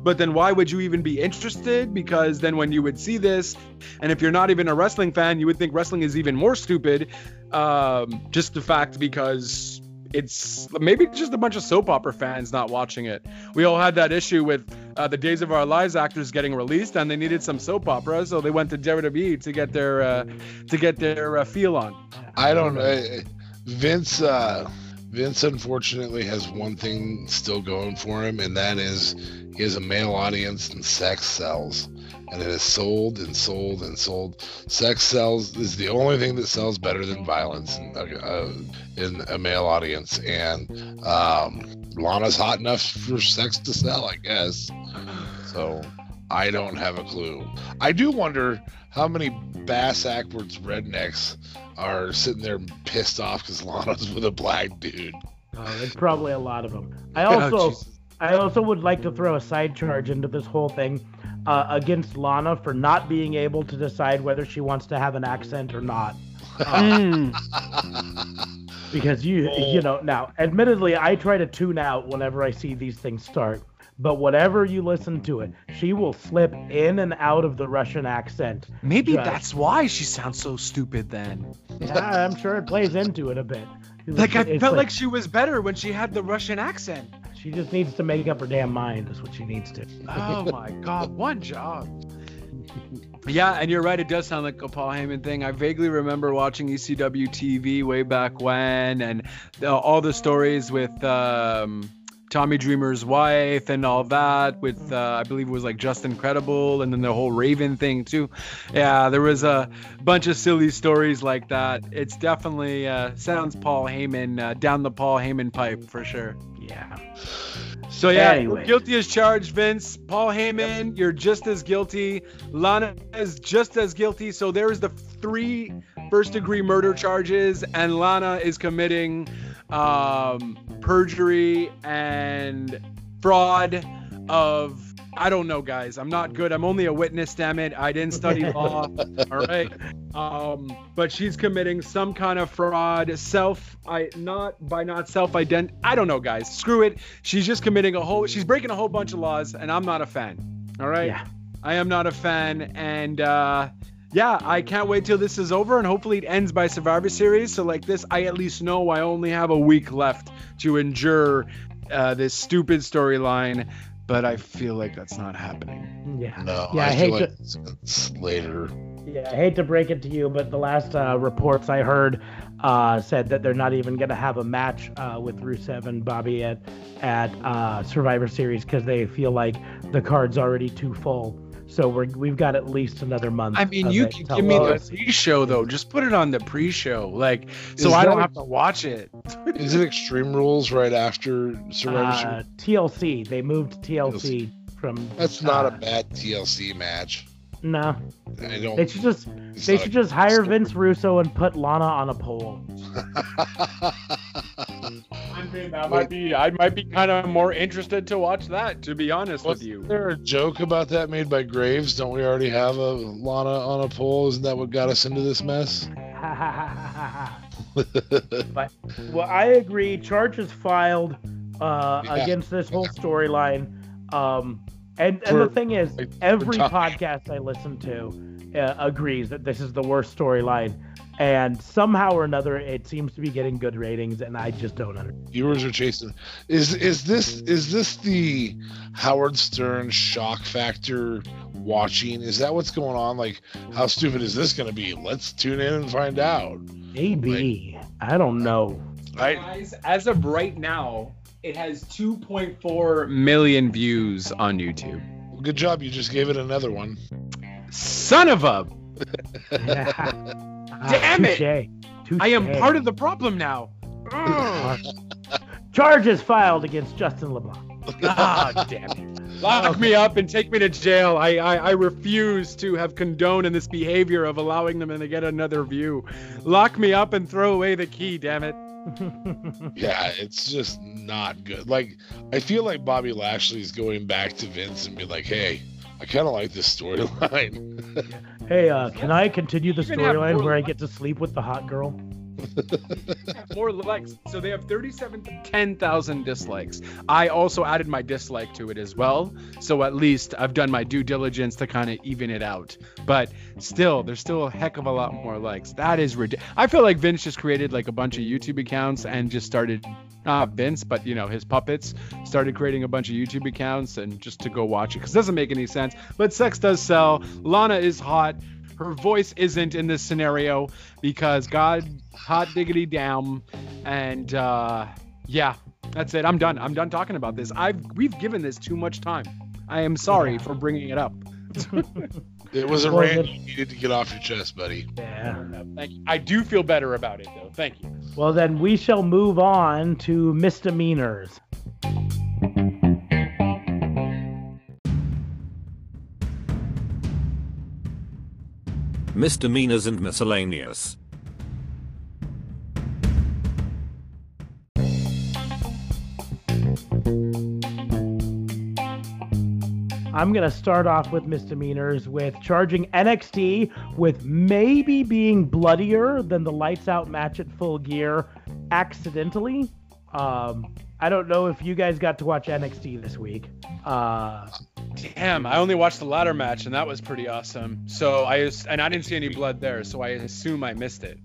But then why would you even be interested? Because then when you would see this, and if you're not even a wrestling fan, you would think wrestling is even more stupid. Um, just the fact because it's maybe just a bunch of soap opera fans not watching it. We all had that issue with uh, the Days of Our Lives actors getting released, and they needed some soap opera, so they went to WWE to get their uh, to get their uh, feel on. I don't know. Vince, uh, Vince, unfortunately, has one thing still going for him, and that is he has a male audience, and sex sells, and it has sold and sold and sold. Sex sells is the only thing that sells better than violence in, uh, in a male audience, and um, Lana's hot enough for sex to sell, I guess. So I don't have a clue. I do wonder how many bass backwards rednecks are sitting there pissed off because Lana's with a black dude. Oh, there's probably a lot of them. I Oh, also, Jesus. I also would like to throw a side charge into this whole thing uh, against Lana for not being able to decide whether she wants to have an accent or not. Mm. *laughs* *laughs* Because you, you know, now, admittedly, I try to tune out whenever I see these things start. But whatever you listen to it, she will slip in and out of the Russian accent. Maybe Just- that's why she sounds so stupid then. Yeah, I'm sure it plays into it a bit. Like I felt like she was better when she had the Russian accent. she just needs to make up her damn mind. Is what she needs to. Oh my god, one job. *laughs* Yeah, and you're right. It does sound like a Paul Heyman thing. I vaguely remember watching ECW TV way back when, and all the stories with um, Tommy Dreamer's wife and all that. With uh, I believe it was like Justin Credible, and then the whole Raven thing too. Yeah, there was a bunch of silly stories like that. It's definitely uh, sounds Paul Heyman uh, down the Paul Heyman pipe for sure. Yeah. So yeah, guilty as charged, Vince. Paul Heyman, you're just as guilty. Lana is just as guilty. So there's the three first degree murder charges, and Lana is committing um, perjury and fraud of I don't know, guys. I'm not good. I'm only a witness. Damn it! I didn't study *laughs* law. All right. Um, but she's committing some kind of fraud, self, I not by not self ident. I don't know, guys. Screw it. She's just committing a whole. She's breaking a whole bunch of laws, and I'm not a fan. All right. Yeah. I am not a fan, and uh, yeah, I can't wait till this is over, and hopefully it ends by Survivor Series. So like this, I at least know I only have a week left to endure uh, this stupid storyline. But I feel like that's not happening. Yeah. No, Yeah, I, I hate like to- it's, it's later. Yeah, I hate to break it to you, but the last uh, reports I heard uh, said that they're not even going to have a match uh, with Rusev and Bobby at at uh, Survivor Series because they feel like the card's already too full. So we're we've got at least another month. I mean, you can give me the pre-show though. Just put it on the pre-show, like so Is I don't a- have to watch it. Is it Extreme Rules right after Survivor uh, TLC. They moved TLC from. That's not uh, a bad TLC match. No, I they should just they should just hire Vince Russo and put Lana on a pole. *laughs* *laughs* I mean, that might be. I might be kind of more interested to watch that, to be honest with Wasn't you. there a joke about that made by Graves? Don't we already have a Lana on a pole? Isn't that what got us into this mess? *laughs* *laughs* but well, I agree. Charges filed uh, Yeah. against this whole story,line Um, and and For- the thing is, every podcast I listen to uh, agrees that this is the worst storyline, and somehow or another, it seems to be getting good ratings, and I just don't understand. Viewers are chasing. Is is this is this the Howard Stern shock factor watching? Is that what's going on? Like, how stupid is this going to be? Let's tune in and find out. Maybe I don't know. I Guys, as of right now, it has 2.4 million views on YouTube. good job. You just gave it another one. Son of a! *laughs* Damn it! I am part of the problem now. *laughs* Charges filed against Justin LeBlanc. ah, damn it. Lock me up and take me to jail. I, I, I refuse to have condoned in this behavior of allowing them to get another view. Lock me up and throw away the key, damn it. *laughs* Yeah, it's just not good. Like, I feel like Bobby Lashley's going back to Vince and be like, "Hey, I kind of like this storyline." *laughs* hey, uh, can I continue the You can have storyline where I get to sleep with the hot girl? Mm. More likes. So they have 37, 10,000 dislikes. I also added my dislike to it as well. So at least I've done my due diligence to kind of even it out. But still, there's still a heck of a lot more likes. That is ridiculous. I feel like Vince just created like a bunch of YouTube accounts and just started, not Vince, but you know, his puppets started creating a bunch of YouTube accounts and just to go watch it because it doesn't make any sense. But sex does sell. Lana is hot. Her voice isn't in this scenario because God, hot diggity damn, and uh, yeah, that's it. I'm done. I'm done talking about this. I've we've given this too much time. I am sorry for bringing it up. *laughs* it was a Well, rant then- you needed to get off your chest, buddy. Yeah. Thank you. I do feel better about it though. Thank you. Well, then we shall move on to misdemeanors. Misdemeanors and miscellaneous. I'm going to start off with misdemeanors with charging NXT with maybe being bloodier than the lights out match at full gear accidentally. Um, I don't know if you guys got to watch NXT this week. Uh, Damn, I only watched the ladder match and that was pretty awesome. So I and I didn't see any blood there, so I assume I missed it.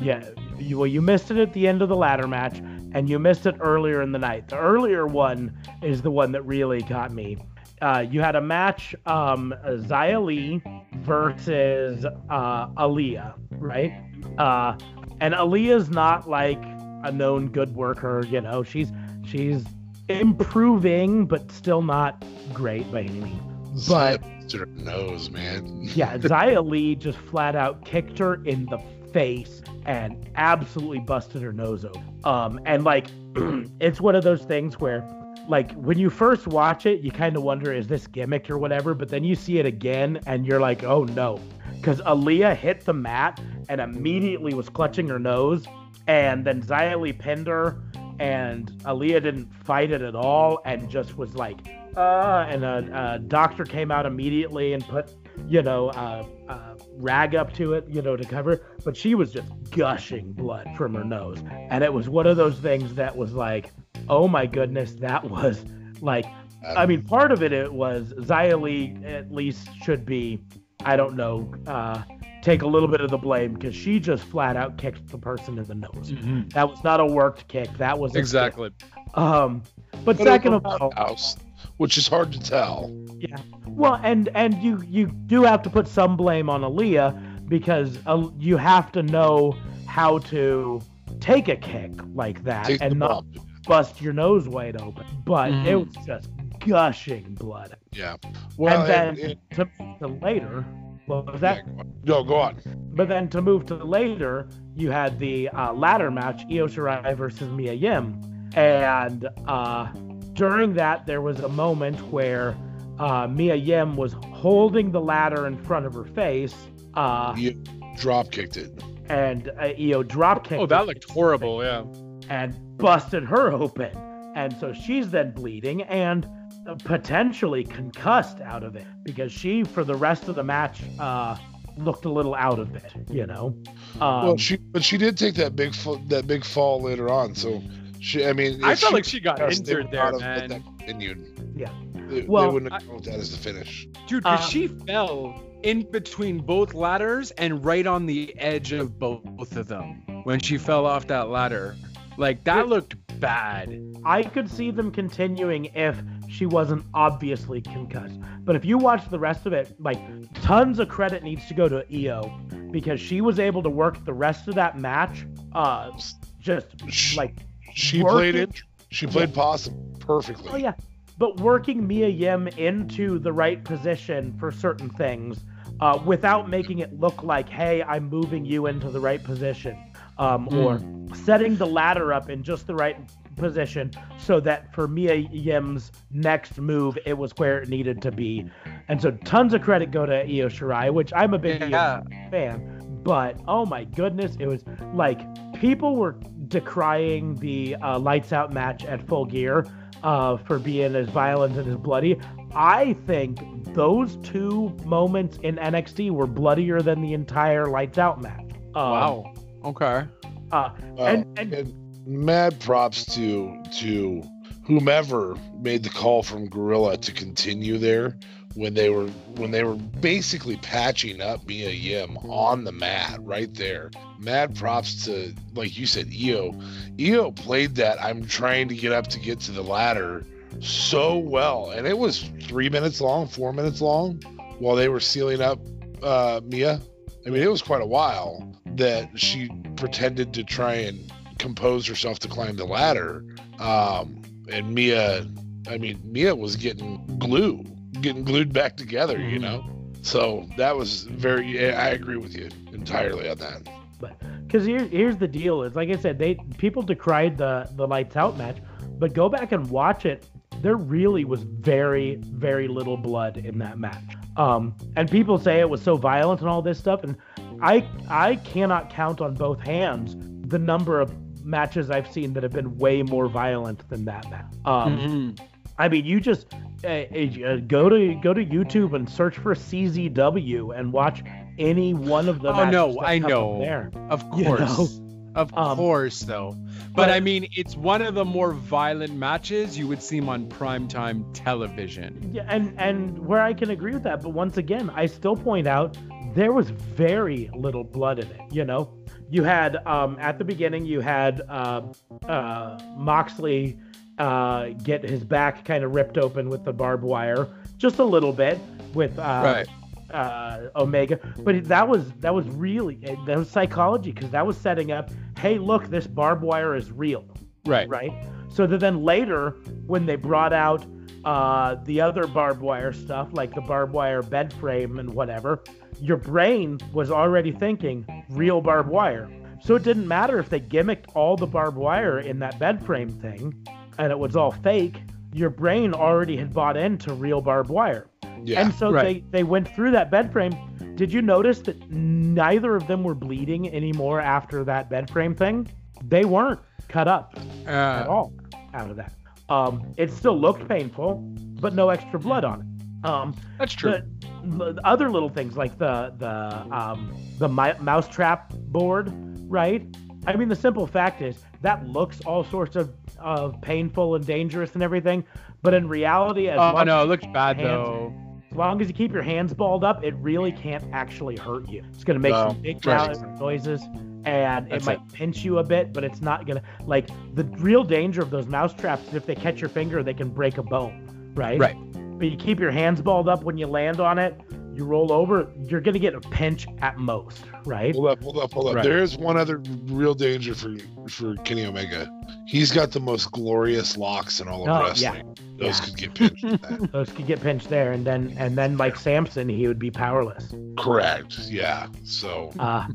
yeah, you, well, you missed it at the end of the ladder match, and you missed it earlier in the night. The earlier one is the one that really got me. Uh, you had a match, um, Xia Li versus uh, Aaliyah, right? Uh, and Aaliyah's not like a known good worker, you know. She's she's improving, but still not great by any means. But her nose, man. *laughs* yeah, Xia Li just flat out kicked her in the face and absolutely busted her nose open. Um, and like, *clears throat* it's one of those things where, like, when you first watch it, you kind of wonder, is this gimmicked or whatever? But then you see it again and you're like, oh no. Because Aaliyah hit the mat and immediately was clutching her nose. And then Xia Li pinned her and Aaliyah didn't fight it at all and just was like, uh, and a, a doctor came out immediately and put, you know, a, uh, rag up to it, you know, to cover. But she was just gushing blood from her nose, and it was one of those things that was like, oh my goodness, that was like, I mean, part of it it was Xia Li at least should be, I don't know, uh, take a little bit of the blame because she just flat out kicked the person in the nose. That was not a worked kick. That was a Exactly. kick. Um, but, But second of all, house, which is hard to tell. Yeah. Well, and and you you do have to put some blame on Aaliyah because uh, you have to know how to take a kick like that Take and not bump. bust your nose wide open. But Mhm. it was just gushing blood. Yeah. Well, and then and- and- to, to later, what was that? yeah, go on. no, go on. But then to move to later, you had the uh, ladder match, Io Shirai versus Mia Yim, and uh, during that there was a moment where uh, Mia Yim was holding the ladder in front of her face, uh, You drop kicked it. and uh, Io drop kicked Oh, that her looked horrible. Yeah. and busted her open, and so she's then bleeding and potentially concussed out of it because she, for the rest of the match, uh, looked a little out of it, you know. Um, well, she but she did take that big fa- that big fall later on. So she, I mean, I felt she like she got injured there, would not man. That continued. Yeah. They, Well, they wouldn't have I- that as the finish. Dude, because Uh, she fell in between both ladders and right on the edge of both of them when she fell off that ladder. Like that looked bad. I could see them continuing if she wasn't obviously concussed. But if you watch the rest of it, like tons of credit needs to go to Io because she was able to work the rest of that match uh just Sh- like She working- played it. She played possum perfectly. oh yeah, but working Mia Yim into the right position for certain things uh, without making it look like, hey, I'm moving you into the right position, um, or setting the ladder up in just the right position so that for Mia Yim's next move, it was where it needed to be. And so tons of credit go to Io Shirai, which I'm a big Io Yeah. fan. But oh my goodness, it was like people were decrying the uh, lights out match at Full Gear uh, for being as violent and as bloody. I think those two moments in NXT were bloodier than the entire lights out match. Um, Wow. Okay. Uh, Well, and, and and mad props to to whomever made the call from Gorilla to continue there when they were when they were basically patching up Mia Yim on the mat right there. Mad props to like you said, Io. Io played that I'm trying to get up to get to the ladder so well. And it was three minutes long, four minutes long while they were sealing up uh Mia. I mean, it was quite a while that she pretended to try and compose herself to climb the ladder. Um, and Mia, I mean, Mia was getting glue, getting glued back together, you Mhm. know? So that was very, I agree with you entirely on that. because here, here's the deal: is like I said, they people decried the the lights out match, but go back and watch it. There really was very very little blood in that match. Um, and people say it was so violent and all this stuff, and I I cannot count on both hands the number of matches I've seen that have been way more violent than that match. Um, Mhm. I mean, you just uh, uh, go to go to YouTube and search for CZW and watch any one of the Oh, no, I know. there. Of You know? Of Um, course, though. But, but- I mean, it's one of the more violent matches you would see on primetime television. Yeah, and and where I can agree with that, but once again, I still point out there was very little blood in it. You know, you had um, at the beginning you had uh, uh, Moxley uh, get his back kind of ripped open with the barbed wire, just a little bit with uh, Right. Uh, Omega, but that was that was really that was psychology because that was setting up. Hey, look, this barbed wire is real Right. right? So that then later, when they brought out uh, the other barbed wire stuff, like the barbed wire bed frame and whatever, your brain was already thinking real barbed wire. So it didn't matter if they gimmicked all the barbed wire in that bed frame thing and it was all fake. Your brain already had bought into real barbed wire. Yeah. And so Right. they, they went through that bed frame. Did you notice that neither of them were bleeding anymore after that bed frame thing? They weren't cut up at Uh, all out of that. Um, it still looked painful, but no extra blood on it. Um, that's true. the, the other little things like the the um, the mi- mousetrap board, right? I mean, the simple fact is that looks all sorts of of painful and dangerous and everything, but in reality, as Oh, long, no, it looks bad, hands- though. As long as you keep your hands balled up, it really can't actually hurt you. It's gonna make No, some big right. noises, and That's it might pinch you a bit, but it's not gonna like the real danger of those mouse traps is if they catch your finger, they can break a bone, right? Right. But you keep your hands balled up when you land on it, you roll over, you're gonna get a pinch at most, right? Hold up, hold up, hold up. Right. There is one other real danger for for Kenny Omega. He's got the most glorious locks in all of Oh, wrestling. Those Yeah. could get pinched. *laughs* Those could get pinched there, and then and then like Samson, he would be powerless. Correct. Yeah. So Uh,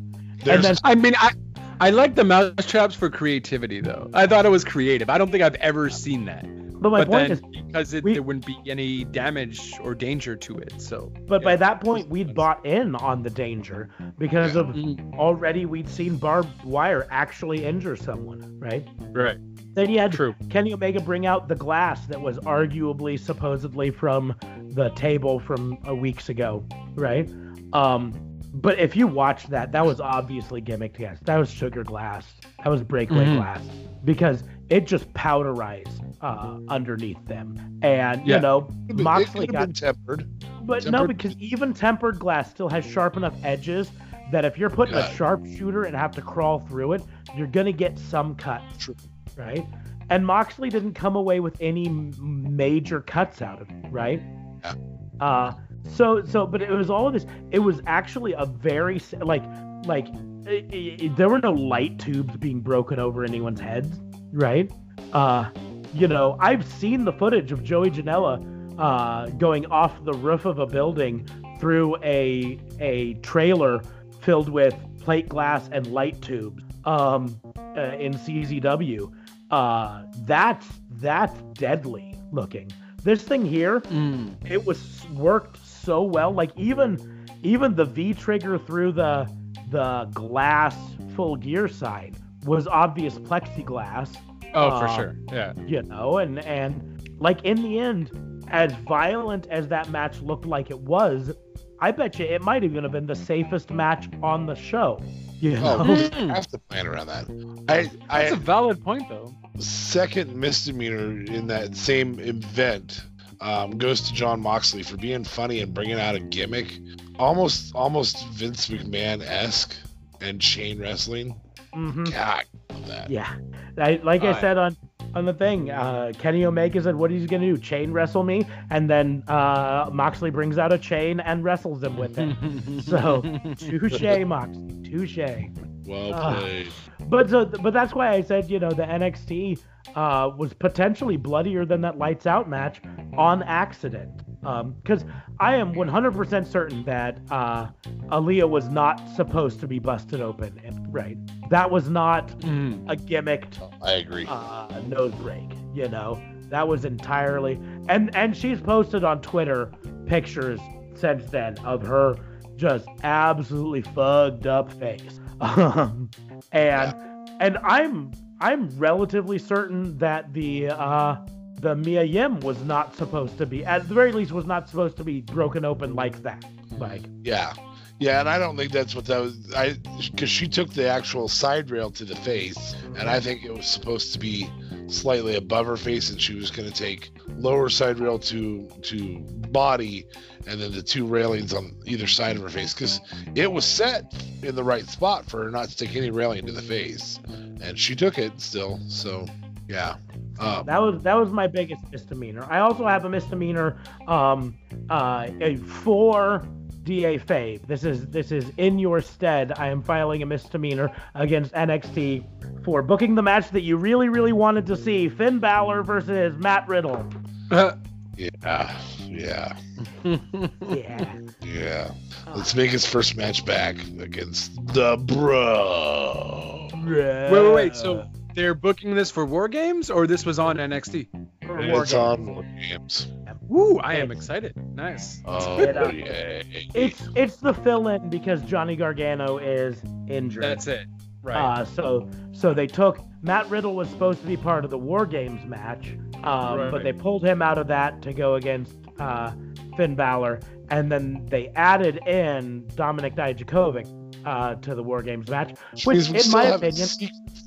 there's then- I mean, I I like the mouse traps for creativity, though. I thought it was creative. I don't think I've ever seen that. but my but point then, is, because it, we- there wouldn't be any damage or danger to it, so. but by that point, we'd bought in on the danger because of Mm, already we'd seen barbed wire actually injure someone, right? right. Then you had True. Kenny Omega bring out the glass that was arguably supposedly from the table from a weeks ago, right? Um, but if you watch that, that was obviously gimmicked. Yes, that was sugar glass. That was breakaway Mhm. glass because it just powderized uh, underneath them, and Yeah. you know Moxley have got been tempered. but no, because even tempered glass still has sharp enough edges that if you're putting Yeah. a sharpshooter and have to crawl through it, you're gonna get some cuts, True. right? And Moxley didn't come away with any major cuts out of it, right? Yeah. Uh, so so, but it was all of this. It was actually a very like like i i there were no light tubes being broken over anyone's heads, right? Uh, you know, I've seen the footage of Joey Janela uh, going off the roof of a building through a a trailer filled with plate glass and light tubes um, uh, in CZW. Uh, that's that's deadly looking. This thing here, Mm. it was worked so well. Like even even the V trigger through the the glass full gear side was obvious plexiglass Oh, Uh, for sure. Yeah. you know and and like in the end as violent as that match looked like it was i bet you it might even have been the safest match on the show you know Oh, Mm. you have to plan around that. I That's a I valid point, though. second misdemeanor in that same event um, goes to Jon Moxley for being funny and bringing out a gimmick, almost almost Vince McMahon esque and chain wrestling. Mhm. God, I love that. yeah I, like i Alright. said on on the thing uh kenny omega said what he's gonna do chain wrestle me and then uh moxley brings out a chain and wrestles him with it *laughs* So, touche moxley touche Well played. But so, but that's why I said you know the NXT uh, was potentially bloodier than that lights out match on accident. Because I am 100% certain that uh, Aliyah was not supposed to be busted open. Right? That was not Mm. a gimmicked I agree. uh, nose break. You know, that was entirely and and she's posted on Twitter pictures since then of her just absolutely fucked up face. Um, *laughs* and and I'm I'm relatively certain that the uh, the Mia Yim was not supposed to be, at the very least, was not supposed to be broken open like that. Like, Yeah. Yeah, and I don't think that's what that was. I because she took the actual side rail to the face, and I think it was supposed to be slightly above her face, and she was going to take lower side rail to to body, and then the two railings on either side of her face, because it was set in the right spot for her not to take any railing to the face, and she took it still. So, yeah. Um, that was that was my biggest misdemeanor. I also have a misdemeanor um, uh, a for DA Fabe. This is this is in your stead. I am filing a misdemeanor against NXT for booking the match that you really really wanted to see: Finn Balor versus Matt Riddle. Uh, yeah, yeah, *laughs* Yeah. yeah. Let's make his first match back against the Bro. wait, wait, wait. So they're booking this for War Games, or this was on NXT? For War It's Games. on War Games. Woo! I am excited. Nice. Oh, It, uh, yeah. It's it's the fill-in because Johnny Gargano is injured. That's it. Right. Uh, so so they took Matt Riddle was supposed to be part of the War Games match, um, Right. but they pulled him out of that to go against uh, Finn Balor, and then they added in Dominik Dijakovic uh, to the War Games match. Which, Means we in my opinion,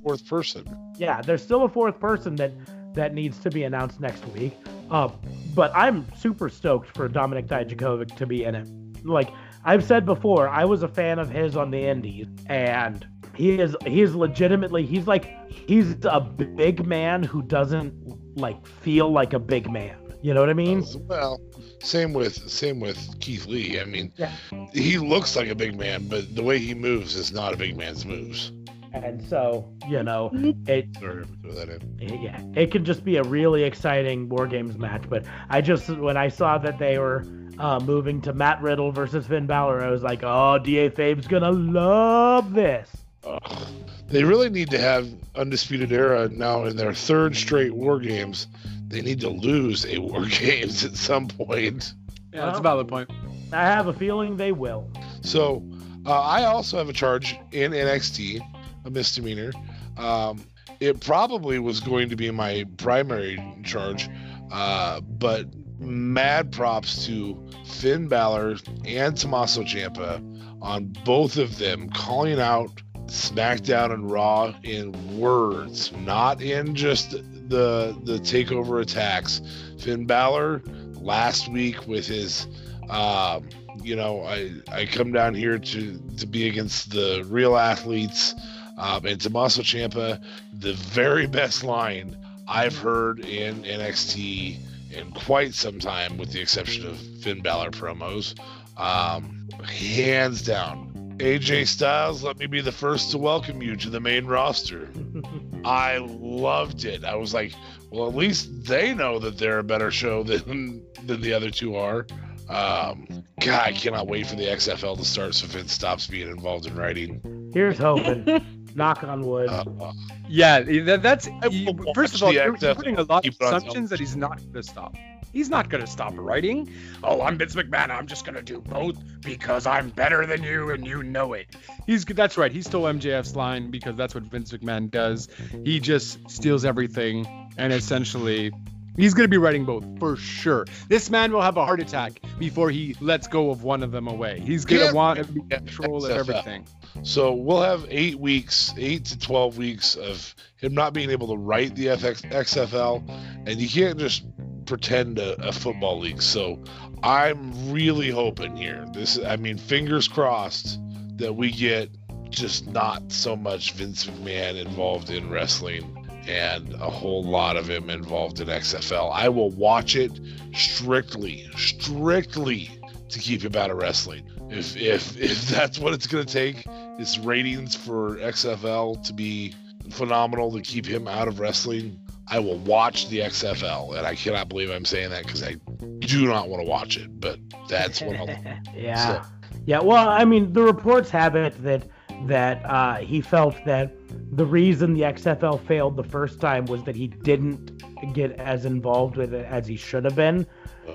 fourth person. yeah, there's still a fourth person that that needs to be announced next week. Uh, but I'm super stoked for Dominik Dijakovic to be in it. Like I've said before, I was a fan of his on the Indies, and he is he is legitimately he's like he's a big man who doesn't like feel like a big man. You know what I mean? Well, same with same with Keith Lee. I mean, Yeah. he looks like a big man, but the way he moves is not a big man's moves. And so you know it Sorry, throw that in. yeah, it could just be a really exciting War Games match. But I just, when I saw that they were uh, moving to Matt Riddle versus Finn Balor, I was like, oh, DA Fabe's gonna love this. Ugh. They really need to have Undisputed Era now in their third straight War Games. They need to lose a War *laughs* Games at some point. yeah, that's about the point. I have a feeling they will. So, uh, I also have a charge in NXT, a misdemeanor. Um, it probably was going to be my primary charge, uh, but mad props to Finn Balor and Tommaso Ciampa on both of them calling out SmackDown and Raw in words, not in just the the takeover attacks. Finn Balor last week with his um, you know, I I come down here to to be against the real athletes. Um, and Tommaso Ciampa, the very best line I've heard in NXT in quite some time, with the exception of Finn Balor promos. Um, hands down, AJ Styles, let me be the first to welcome you to the main roster. *laughs* I loved it. I was like, well, at least they know that they're a better show than than the other two are. Um, God, I cannot wait for the XFL to start so Vince stops being involved in writing. Here's hoping. *laughs* Knock on wood. Uh, Yeah, that, that's you- first of all, the you're, you're putting a lot of keep it on assumptions that he's not going to stop. He's not going to stop writing. Oh, I'm Vince McMahon. I'm just going to do both because I'm better than you and you know it. He's that's right. He stole MJF's line because that's what Vince McMahon does. He just steals everything and essentially he's going to be writing both for sure. This man will have a heart attack before he lets go of one of them away. He's going to want to be control of everything. So we'll have eight weeks, eight to twelve weeks of him not being able to write the FX, XFL, and you can't just pretend a, a football league. So I'm really hoping here. This, I mean, fingers crossed that we get just not so much Vince McMahon involved in wrestling and a whole lot of him involved in XFL. I will watch it strictly, strictly to keep him out of wrestling. If if if that's what it's gonna take, is ratings for XFL to be phenomenal to keep him out of wrestling. I will watch the XFL, and I cannot believe I'm saying that because I do not want to watch it. But that's what I'll. *laughs* yeah. Yeah. Well, I mean, the reports have it that that uh, he felt that the reason the XFL failed the first time was that he didn't get as involved with it as he should have been,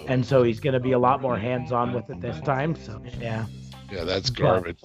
and so he's going to be a lot more hands-on with it this time. So yeah. Yeah, that's garbage.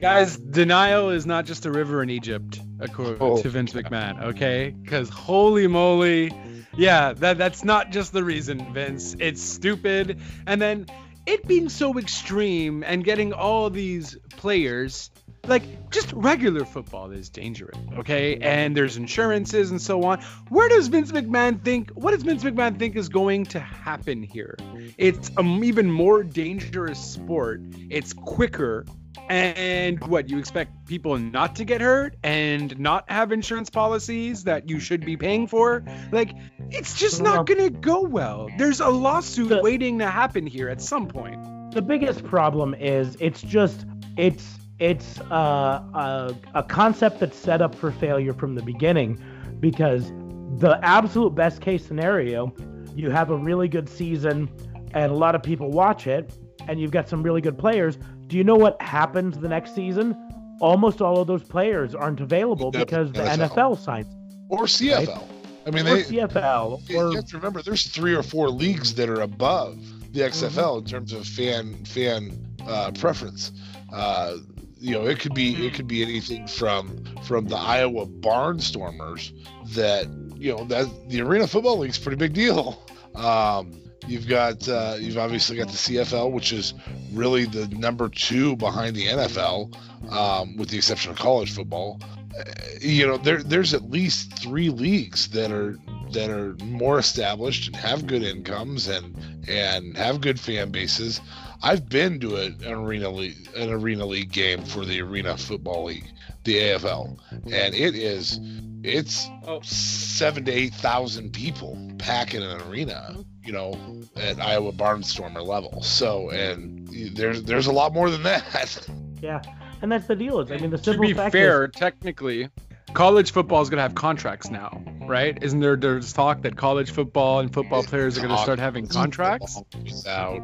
Guys, denial is not just a river in Egypt, according Oh. to Vince McMahon. Okay, because holy moly, yeah, that that's not just the reason, Vince. It's stupid, and then it being so extreme and getting all these players. Like just regular football is dangerous, okay? And there's insurances and so on. Where does Vince McMahon think? What does Vince McMahon think is going to happen here? It's an even more dangerous sport. It's quicker. And what you expect people not to get hurt and not have insurance policies that you should be paying for? Like, it's just not gonna go well. There's a lawsuit waiting to happen here at some point. the biggest problem is it's just it's it's uh, a, a concept that's set up for failure from the beginning because the absolute best case scenario you have a really good season and a lot of people watch it and you've got some really good players do you know what happens the next season almost all of those players aren't available because the NFL. NFL signs Or CFL. I mean, or they, CFL you or have to remember there's three or four leagues that are above the XFL in terms of fan fan uh, preference. Uh, you know, it could be it could be anything from from the Iowa Barnstormers that you know that the Arena Football League's pretty big deal. Um, you've got uh, you've obviously got the CFL, which is really the number two behind the NFL, um, with the exception of college football. Uh, you know, there there's at least three leagues that are that are more established and have good incomes and and have good fan bases. I've been to a, an arena league an arena league game for the Arena Football League, the AFL, and it is it's Oh. seven to eight thousand people packing an arena, you know, at Iowa Barnstormer level. So and there's there's a lot more than that. *laughs* yeah and that's the deal is i mean the simple To simple be fact fair, technically, college football is gonna have contracts now, right? Isn't there there's talk that college football and football players are gonna start having contracts? Without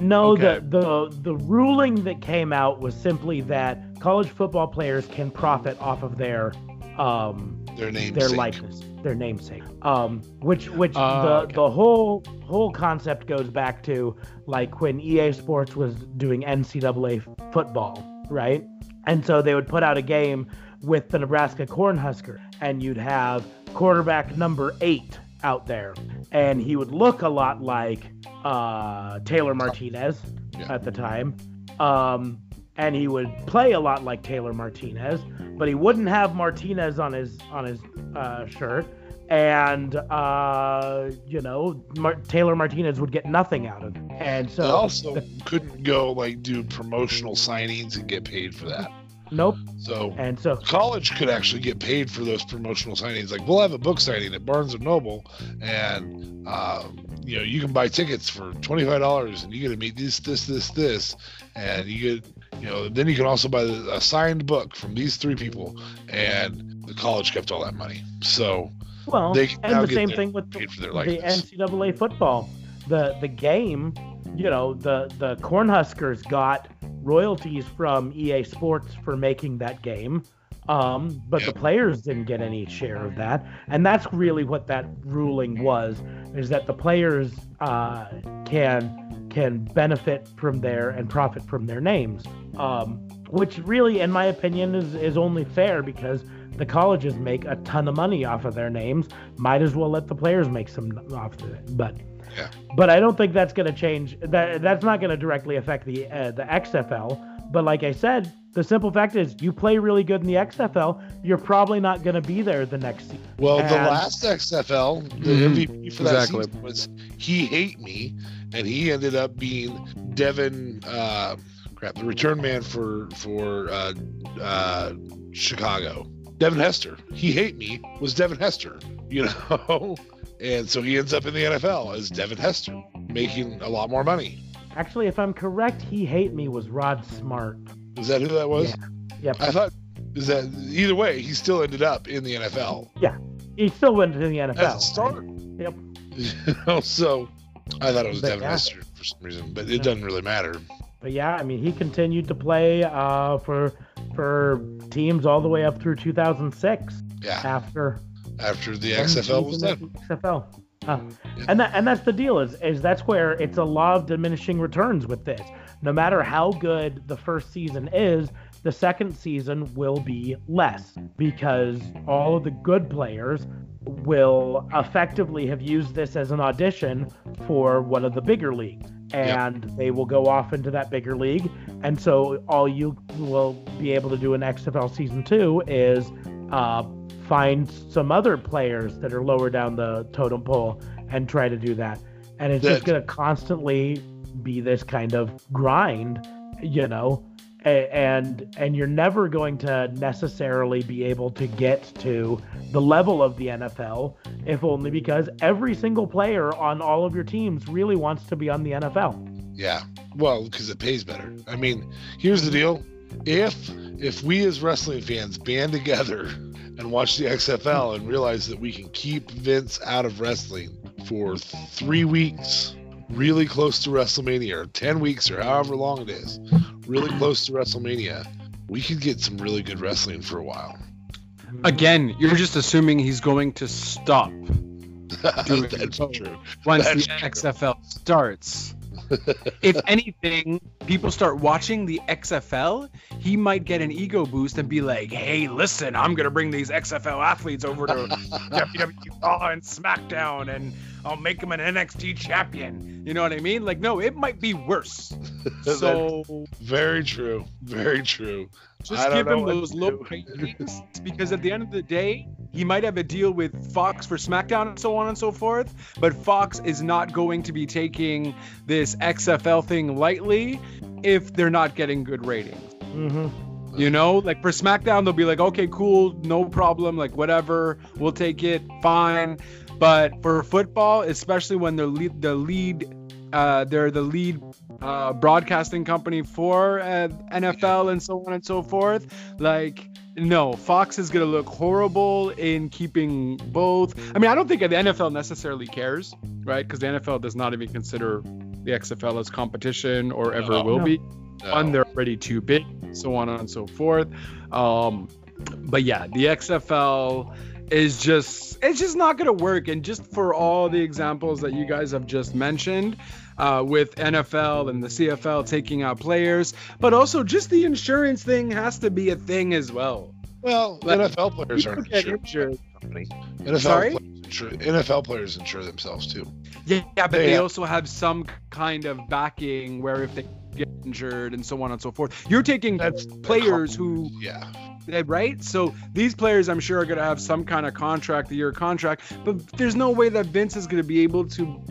No, Okay. the, the the ruling that came out was simply that college football players can profit off of their um their name. their likeness, their namesake. Um which which Ah, the okay. the whole whole concept goes back to like when EA Sports was doing NCAA football, right? And so they would put out a game with the Nebraska Cornhusker and you'd have quarterback number 8 out there and he would look a lot like uh, Taylor Martinez Yeah. at the time. Um, and he would play a lot like Taylor Martinez, but he wouldn't have Martinez on his on his uh, shirt. And uh, you know, Mar- Taylor Martinez would get nothing out of it. And They so, also couldn't go like do promotional signings and get paid for that. Nope. So And so, college could actually get paid for those promotional signings. Like we'll have a book signing at Barnes and Noble, and um, you know you can buy tickets for twenty five dollars, and you get to meet this, this, this, this, and you get you know then you can also buy the- a signed book from these three people, and the college kept all that money. So well, They and the same thing with the, the. NCAA football. The the game, you know, the the Cornhuskers got royalties from EA Sports for making that game. Um, but Yep. the players didn't get any share of that, and that's really what that ruling was: is that the players uh, can can benefit from their and profit from their names, um, which really, in my opinion, is is only fair because the colleges make a ton of money off of their names. Might as well let the players make some off of it. But Yeah. but I don't think that's going to change. That that's not going to directly affect the uh, the XFL. But like I said, the simple fact is, you play really good in the XFL, you're probably not going to be there the next season. Well, the last XFL, the Mhm. MVP for that Exactly. season was He Hate Me, and he ended up being Devin, uh, crap, the return man for for uh, uh, Chicago. Devin Hester. He Hate Me was Devin Hester, you *laughs* know, and so he ends up in the NFL as Devin Hester, making a lot more money. Actually, if I'm correct, he hate me was Rod Smart. Is that who that was? Yeah. Yep. I thought. Is that either way? He still ended up in the NFL Yeah. He still went to the as a NFL. starter. Yep. *laughs* So I thought it was But Devin yeah. Hester for some reason, but it Yeah. doesn't really matter. But yeah, I mean, he continued to play uh, for for teams all the way up through 2006 Yeah, after after the XFL was done. XFL. Uh, Yeah. and that and that's the deal is is that's where it's a law of diminishing returns with this no matter how good the first season is, the second season will be less because all of the good players will effectively have used this as an audition for one of the bigger leagues and yep. they will go off into that bigger league and so all you will be able to do in xfl season 2 is uh, find some other players that are lower down the totem pole and try to do that and it's that... just going to constantly be this kind of grind you know and and you're never going to necessarily be able to get to the level of the NFL if only because every single player on all of your teams really wants to be on the NFL. Yeah. Well, because it pays better. I mean, here's the deal. If if we as wrestling fans band together and watch the XFL and realize that we can keep Vince out of wrestling for 3 weeks really close to WrestleMania, or 10 weeks, or however long it is, really close to WrestleMania, we could get some really good wrestling for a while. Again, you're just assuming he's going to stop. *laughs* That's true. Once That's the true. XFL starts. *laughs* if anything, people start watching the XFL, he might get an ego boost and be like, "Hey, listen, I'm gonna bring these XFL athletes over to *laughs* WWE Raw and SmackDown, and I'll make him an NXT champion." You know what I mean? Like, no, it might be worse. *laughs* so very true, very true. Just give him those low ratings *laughs* because at the end of the day, he might have a deal with Fox for SmackDown and so on and so forth. But Fox is not going to be taking this XFL thing lightly if they're not getting good ratings. Mm-hmm. You know, like for SmackDown, they'll be like, okay, cool, no problem, like whatever, we'll take it, fine. But for football, especially when they're lead, the lead, uh, they're the lead uh, broadcasting company for uh, NFL and so on and so forth. Like, no, Fox is going to look horrible in keeping both. I mean, I don't think the NFL necessarily cares, right? Because the NFL does not even consider the XFL as competition or ever no, will no. be. No. One, they're already too big, so on and so forth. Um, but yeah, the XFL is just it's just not going to work and just for all the examples that you guys have just mentioned uh, with NFL and the CFL taking out players, but also just the insurance thing has to be a thing as well. Well, like, NFL players aren't insured. insured. NFL Sorry? Players insure, NFL players insure themselves too. Yeah, yeah but they, they also have some kind of backing where if they get injured and so on and so forth. You're taking That's players who yeah right? So these players, I'm sure, are going to have some kind of contract, the year contract, but there's no way that Vince is going to be able to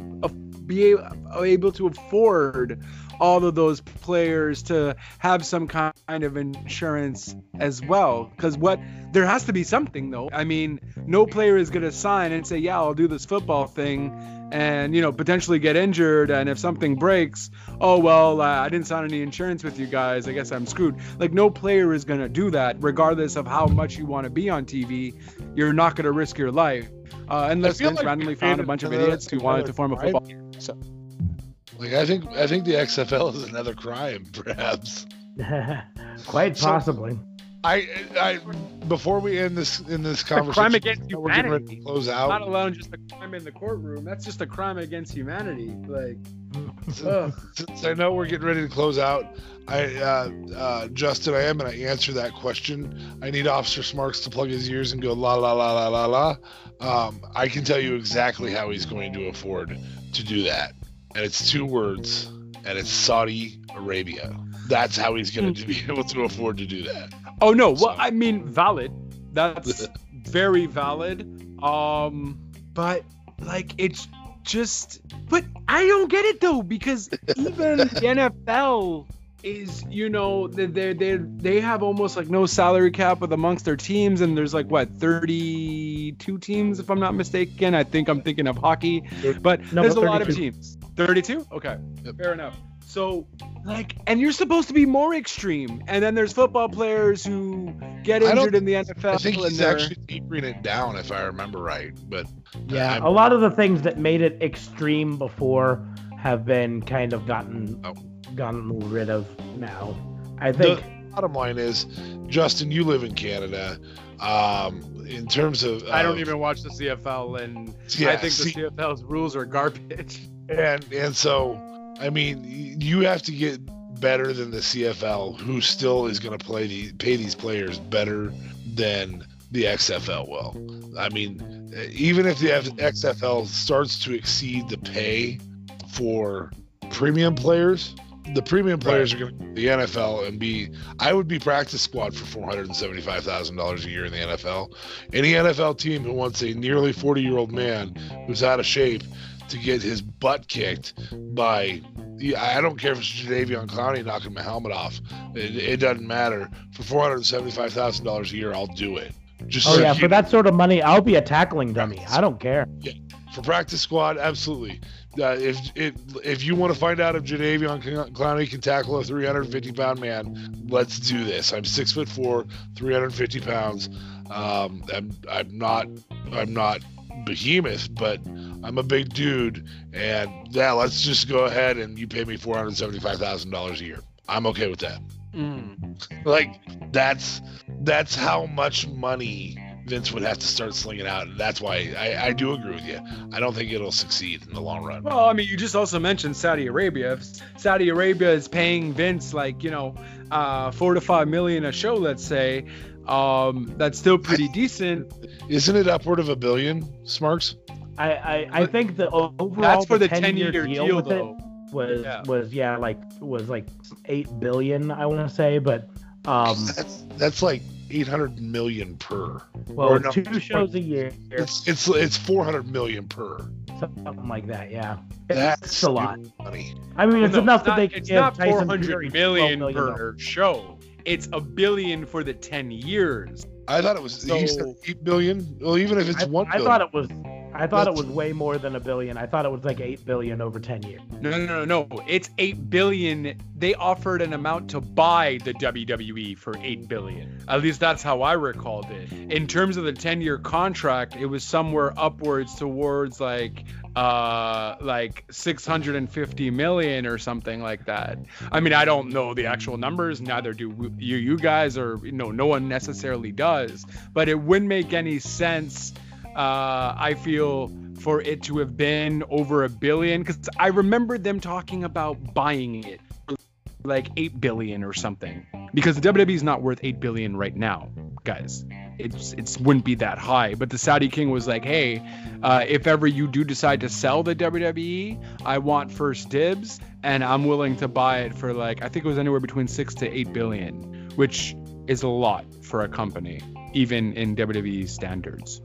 be able to afford all of those players to have some kind of insurance as well. Because what there has to be something though. I mean, no player is going to sign and say, "Yeah, I'll do this football thing," and you know potentially get injured. And if something breaks, oh well, uh, I didn't sign any insurance with you guys. I guess I'm screwed. Like no player is going to do that, regardless of how much you want to be on TV. You're not going to risk your life. Uh, unless Vince like randomly found a bunch of idiots who wanted to form a football team. So. Like I think I think the XFL is another crime, *laughs* perhaps. *laughs* Quite possibly. I, I before we end this in this conversation, crime against humanity. close out. Not alone just a crime in the courtroom. That's just a crime against humanity. Like, since I know we're getting ready to close out, I uh, uh, Justin, I am going to answer that question. I need Officer Smarks to plug his ears and go la la la la la la. Um, I can tell you exactly how he's going to afford to do that and it's two words, and it's Saudi Arabia. That's how he's going *laughs* to be able to afford to do that. Oh no, so. well I mean valid. That's *laughs* very valid. Um, but like it's just, but I don't get it though because *laughs* even the NFL is you know they they they they have almost like no salary cap with amongst their teams and there's like what 32 teams if I'm not mistaken I think I'm thinking of hockey but no, there's a lot of teams 32 okay yep. fair enough so like and you're supposed to be more extreme and then there's football players who get injured in the NFL I think he's actually tapering it down if I remember right but yeah a lot of the things that made it extreme before have been kind of gotten oh gotten rid of now. I think. The bottom line is, Justin, you live in Canada. Um, in terms of, I don't even watch the CFL, and yeah, I think the CFL's rules are garbage. *laughs* And and so, I mean, you have to get better than the CFL, who still is going to play the pay these players better than the XFL will. I mean, even if the F- XFL starts to exceed the pay for premium players, the premium players are going to the NFL and be. I would be practice squad for four hundred and seventy five thousand dollars a year in the NFL. Any NFL team who wants a nearly forty year old man who's out of shape to get his butt kicked by. I don't care if it's Jadeveon Clowney knocking my helmet off. It, it doesn't matter. For four hundred seventy-five thousand dollars a year, I'll do it. Just Oh so yeah, for that sort of money, I'll be a tackling dummy. I don't care. Yeah. for practice squad, absolutely. Uh, if if if you want to find out if Jadeveon Clowney can tackle a 350 pound man, let's do this. I'm six foot four, 350 pounds. Um, I'm I'm not I'm not behemoth, but I'm a big dude, and yeah, let's just go ahead and you pay me four hundred seventy five thousand dollars a year. I'm okay with that. Mm. Like that's that's how much money Vince would have to start slinging out, and that's why I, I do agree with you. I don't think it'll succeed in the long run. Well, I mean, you just also mentioned Saudi Arabia. If Saudi Arabia is paying Vince like you know, uh, four to five million a show, let's say, um, that's still pretty decent. Isn't it upward of a billion, Smarks? I I, I think the overall That's for the 10 ten-year deal, deal though. it was Yeah. was yeah like was like eight billion I want to say, but um That's that's like 800 million per. well Or no, two shows a year, It's it's it's 400 million per. something like that. Yeah, That's it's a lot. money. I mean, Well, it's no, enough it's that not, they can it's give not Tyson 400 million per show. It's a billion for the ten years. I thought it was he said 8 billion. Well, even if it's I, one I billion. thought it was. I thought it was way more than a billion. I thought it was like eight billion over ten years. No, no, no, no. It's eight billion. They offered an amount to buy the WWE for eight billion. At least that's how I recalled it. In terms of the ten-year contract, it was somewhere upwards towards like, uh, like 650 million or something like that. I mean, I don't know the actual numbers. Neither do you, you guys, or you know, no one necessarily does. But it wouldn't make any sense uh, I feel for it to have been over a billion because I remember them talking about buying it like eight billion or something because the WWE is not worth eight billion right now, guys. It's it wouldn't be that high. But the Saudi King was like, hey, uh, if ever you do decide to sell the WWE, I want first dibs, and I'm willing to buy it for like I think it was anywhere between six to eight billion, which is a lot for a company, even in WWE standards.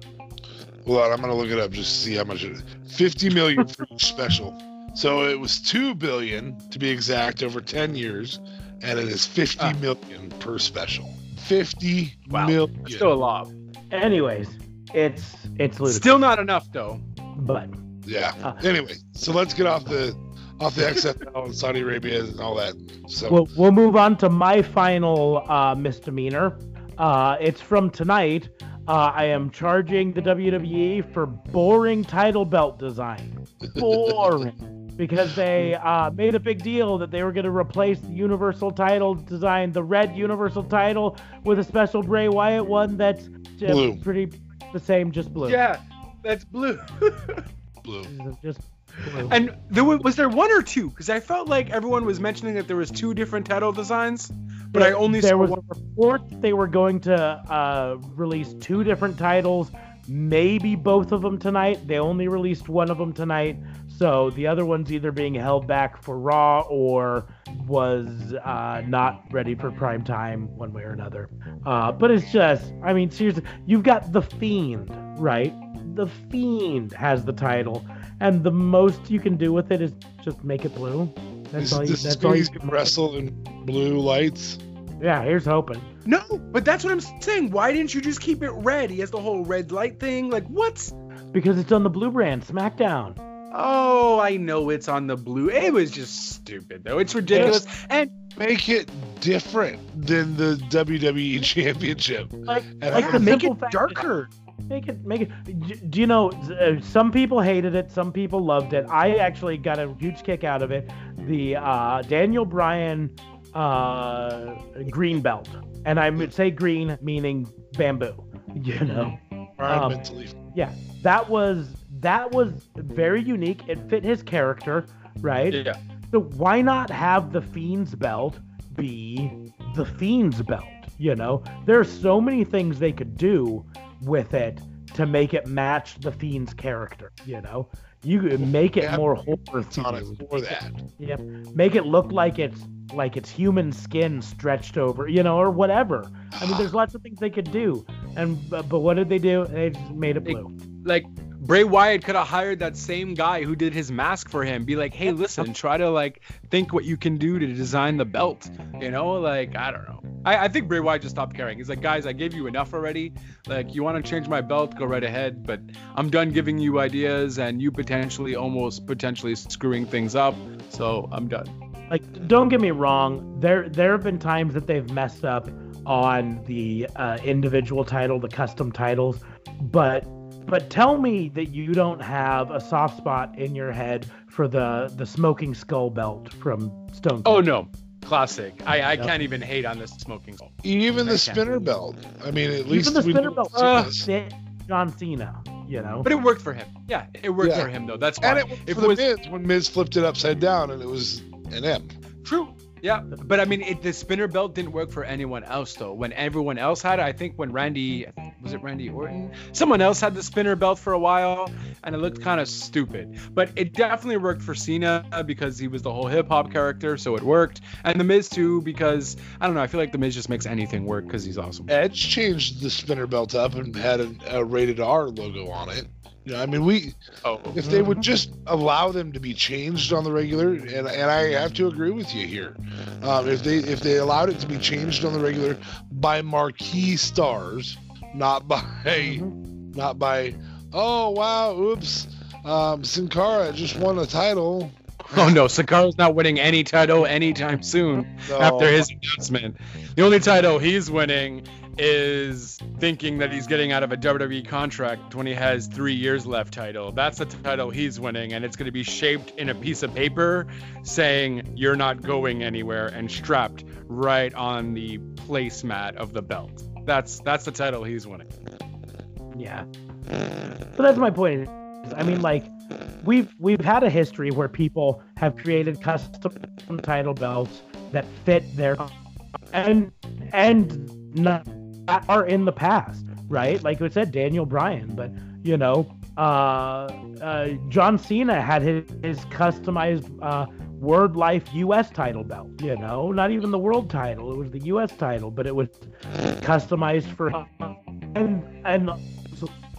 Hold on, I'm gonna look it up just to see how much it is. 50 million for special. So it was two billion to be exact over 10 years, and it is fifty Ah. million per special. Fifty Wow, million. Still a lot. Anyways, it's it's ludicrous. Still not enough though. but Yeah. Uh. Anyway, so let's get off the off the XFL and Saudi Arabia and all that. So we'll we'll move on to my final uh, misdemeanor. Uh, it's from tonight. Uh, I am charging the WWE for boring title belt design. *laughs* Boring. Because they uh, made a big deal that they were going to replace the Universal title design, the red Universal title, with a special Bray Wyatt one that's just Blue. pretty the same, just blue. Yeah, that's blue. *laughs* blue. Just blue. and there was, was there one or two? Because I felt like everyone was mentioning that there was two different title designs, but I only there saw was one. a report they were going to uh, release two different titles, maybe both of them tonight. They only released one of them tonight, so the other one's either being held back for Raw or was uh, not ready for prime time, one way or another. Uh, but it's just, I mean, seriously, you've got the Fiend, right? The Fiend has the title, and the most you can do with it is just make it blue. That's Is all you. this That's is all you can wrestle in blue lights? Yeah, here's hoping. No, but that's what I'm saying. Why didn't you just keep it red? He has the whole red light thing. Like what? Because it's on the blue brand, SmackDown. Oh, I know it's on the blue. It was just stupid though. It's ridiculous. And Make it different than the WWE *laughs* Championship. Like, like I- the make it darker. Make it, make it. Do you know? uh, Some people hated it. Some people loved it. I actually got a huge kick out of it. The uh, Daniel Bryan uh, green belt, and I would say green meaning bamboo. *laughs* You know. Um, Yeah, that was that was very unique. It fit his character, right? Yeah. So why not have the Fiend's belt be the Fiend's belt? You know, there's so many things they could do with it to make it match the Fiend's character. You know, you could make it Yeah, more horror It's on it for that. Yep. Make it look like it's like it's human skin stretched over, you know, or whatever. I mean, there's lots of things they could do. And but, but what did they do? They just made it blue. like Bray Wyatt could have hired that same guy who did his mask for him. Be like, hey, listen, *laughs* try to like think what you can do to design the belt. You know, like I don't know. I, I think Bray Wyatt just stopped caring. He's like, guys, I gave you enough already. Like, you want to change my belt? Go right ahead. But I'm done giving you ideas and you potentially, almost potentially screwing things up. So I'm done. Like, don't get me wrong. There there have been times that they've messed up on the uh, individual title, the custom titles, but but tell me that you don't have a soft spot in your head for the the smoking skull belt from Stone. Cold. Oh no, classic. I, I Yep. can't even hate on this smoking skull. Even the I can't. spinner belt. I mean, at least Even the spinner belt Uh, fit John Cena. You know. But it worked for him. Yeah, it worked Yeah. for him though. That's fine. And it worked If for it the was- Miz when Miz flipped it upside down and it was an M. True. Yeah, but I mean, it, the spinner belt didn't work for anyone else though. When everyone else had it, I think when Randy was it Randy Orton, someone else had the spinner belt for a while, and it looked kind of stupid. But it definitely worked for Cena because he was the whole hip hop character, so it worked. And the Miz too because I don't know, I feel like the Miz just makes anything work because he's awesome. Edge changed the spinner belt up and had a, a rated R logo on it. You know, I mean, we Oh, if they would just allow them to be changed on the regular, and and I have to agree with you here, um, if they if they allowed it to be changed on the regular by marquee stars, not by Mhm. not by oh wow oops um, Sin Cara just won a title. oh no, Sin Cara's not winning any title anytime soon. So, after his announcement. The only title he's winning is thinking that he's getting out of a WWE contract when he has three years left title. That's the title he's winning, and it's going to be shaped in a piece of paper saying you're not going anywhere and strapped right on the placemat of the belt. That's that's the title he's winning. Yeah. But that's my point. I mean, like, we've we've had a history where people have created custom title belts that fit their and and not are in the past, right? Like we said, Daniel Bryan, but you know, uh, uh, John Cena had his, his customized uh, Word Life U.S. title belt. You know, not even the world title; it was the U.S. title, but it was customized for him and and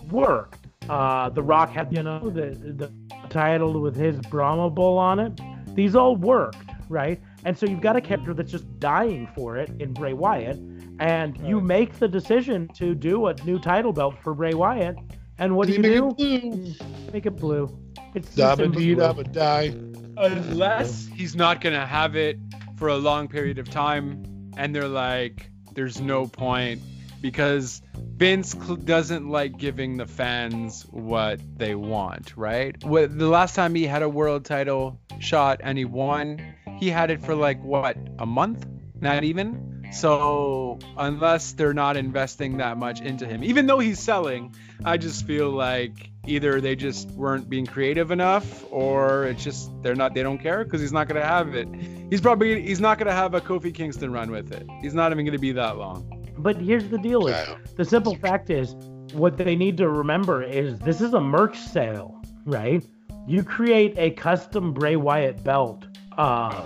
worked. Uh, the Rock had, you know, the the title with his Brahma Bull on it. These all worked, right? And so you've got a character that's just dying for it in Bray Wyatt, and you make the decision to do a new title belt for Bray Wyatt. And what do you Make do? it blue. Make it blue. It's Dabba dee dabba die. Unless he's not to have it for a long period of time, and they're like, there's no point because Vince doesn't like giving the fans what they want, right? What, the last time he had a world title shot and he won, he had it for like what, a month? Not even. So, unless they're not investing that much into him, even though he's selling, I just feel like either they just weren't being creative enough or it's just they're not they don't care because he's not going to have it. He's probably he's not going to have a Kofi Kingston run with it. He's not even going to be that long. But here's the deal: is the simple fact is, what they need to remember is this is a merch sale, right? You create a custom Bray Wyatt belt. Uh,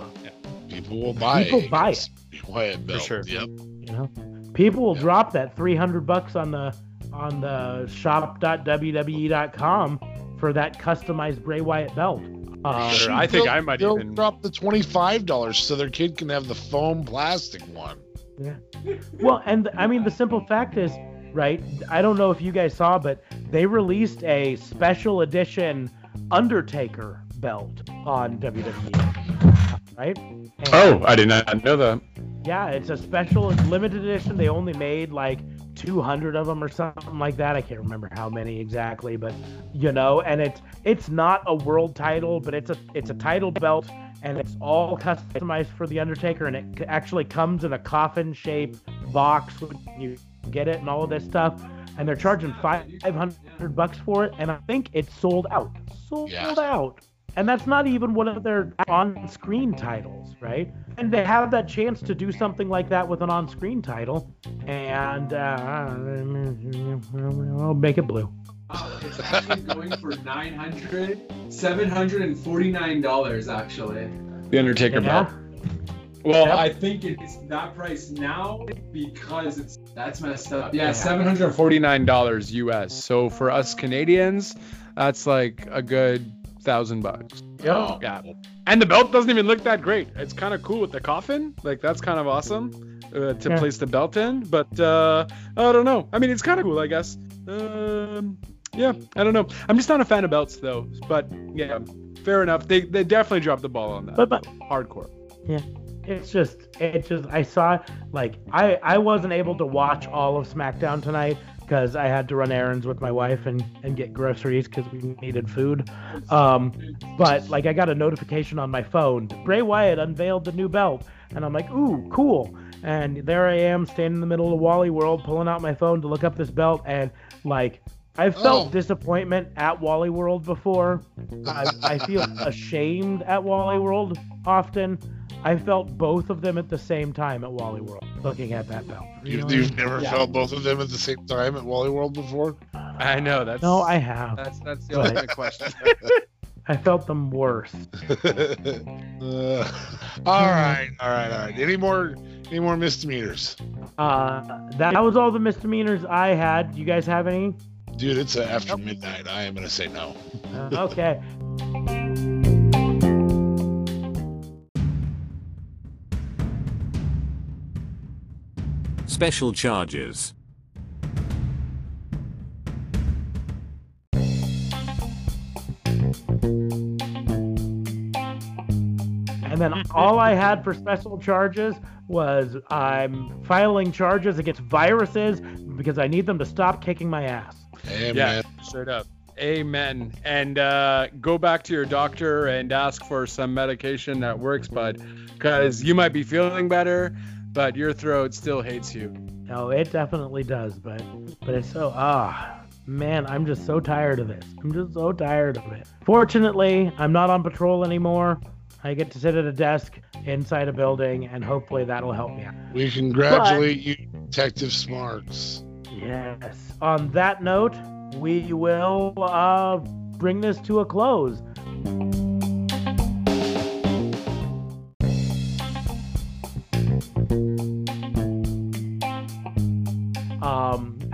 People will buy People it. buy It's Wyatt belt. For sure. Yep. you know, people will Yeah. drop that 300 bucks on the on the shop.wwe.com for that customized Bray Wyatt belt. Uh, Sure, I think I might they'll even- drop the twenty-five dollars so their kid can have the foam plastic one. Yeah. Well, and I mean, the simple fact is, right? I don't know if you guys saw, but they released a special edition Undertaker belt on WWE, right? And- Oh, I did not know that. Yeah, it's a special limited edition. They only made like 200 of them or something like that. I can't remember how many exactly, but you know, and it's it's not a world title, but it's a it's a title belt and it's all customized for the Undertaker and it actually comes in a coffin shaped box when you get it and all of this stuff. And they're charging 500 bucks for it and I think it's sold out. Sold Yeah. out. And that's not even one of their on-screen titles, right? And they have that chance to do something like that with an on-screen title, and uh, I'll make it blue. Oh, it's actually going for 900 $749 actually. The Undertaker Yeah. belt. Well, Yep. I think it's that price now because it's that's messed up. Yeah, Yeah. $749 US. So for us Canadians, that's like a good thousand bucks. Yep. Yeah. And the belt doesn't even look that great. It's kind of cool with the coffin. Like that's kind of awesome uh, to Yeah. place the belt in. But uh, I don't know. I mean, it's kind of cool, I guess. Um, yeah, I don't know. I'm just not a fan of belts though. But yeah, fair enough. They they definitely dropped the ball on that. But, but Hardcore. Yeah. It's just it just I saw like I I wasn't able to watch all of SmackDown tonight because I had to run errands with my wife and and get groceries because we needed food. Um, but like I got a notification on my phone. Bray Wyatt unveiled the new belt, and I'm like, ooh, cool. And there I am standing in the middle of Wally World, pulling out my phone to look up this belt, and like. I've felt Oh. disappointment at Wally World before. I, I feel *laughs* ashamed at Wally World often. I felt both of them at the same time at Wally World, looking at that belt. You, Really? you've never Yeah. felt both of them at the same time at Wally World before? I know that's No, I have. that's that's the only question. *laughs* I felt them worse. uh, *laughs* all right, all right, all right. Any more, any more misdemeanors? Uh, that was all the misdemeanors I had. Do you guys have any? Dude, it's uh, after midnight. I am gonna say no. Uh, okay. *laughs* Special charges. And then all I had for special charges was I'm filing charges against viruses because I need them to stop kicking my ass. Hey, Yeah, straight up. Amen. And uh, go back to your doctor and ask for some medication that works, bud, because you might be feeling better, but your throat still hates you. No, it definitely does, but but it's so ah man, I'm just so tired of this. I'm just so tired of it. Fortunately, I'm not on patrol anymore. I get to sit at a desk inside a building, and hopefully that'll help me out. We congratulate you, Detective Smarks. Yes. On that note, we will uh, bring this to a close.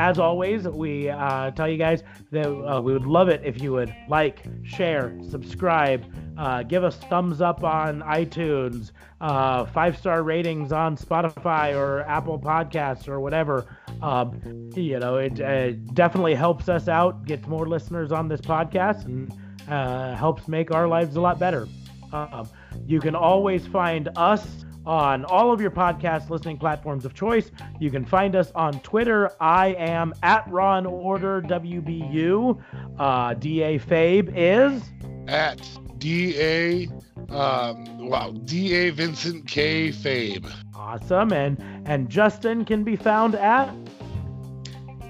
As always, we uh, tell you guys that uh, we would love it if you would like, share, subscribe, uh, give us thumbs up on iTunes, uh, five star ratings on Spotify or Apple Podcasts or whatever. Um, you know, it uh, definitely helps us out, gets more listeners on this podcast, and uh, helps make our lives a lot better. Um, you can always find us on all of your podcast listening platforms of choice. You can find us on Twitter. I am at Ron Order WBU. Uh, DA Fabe is. At DA, um, wow, DA Vincent K. Fabe. Awesome. And and Justin can be found at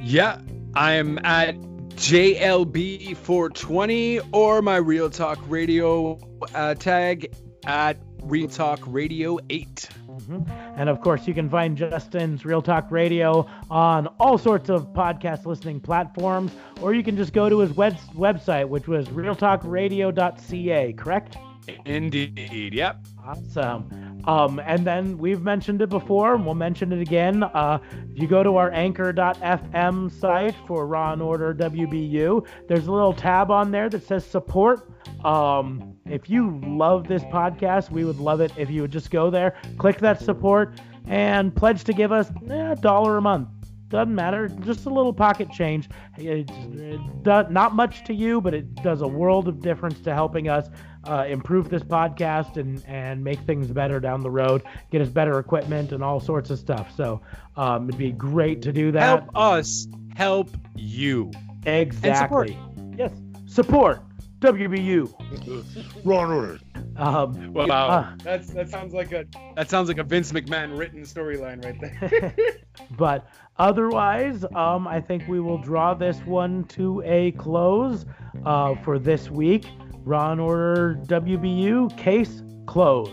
Yeah, I'm at JLB420 or my Real Talk Radio uh, tag at Real Talk Radio 8. Mhm. And of course, you can find Justin's Real Talk Radio on all sorts of podcast listening platforms, or you can just go to his web- website, which was realtalkradio.ca, correct? Indeed, yep. Awesome. Um, and then we've mentioned it before, and we'll mention it again. Uh, if you go to our anchor.fm site for Raw and Order WBU, there's a little tab on there that says support. Um, if you love this podcast, we would love it if you would just go there, click that support, and pledge to give us eh, a dollar a month. Doesn't matter, just a little pocket change. It's it does, not much to you, but it does a world of difference to helping us uh, improve this podcast and, and make things better down the road, get us better equipment and all sorts of stuff. So um, it'd be great to do that. Help us help you. Exactly. Yes. Support WBU. Wrong order. Um, Wow, uh, that's that sounds like a that sounds like a Vince McMahon written storyline right there. *laughs* but otherwise, um, I think we will draw this one to a close uh, for this week. Raw and Order WBU case closed.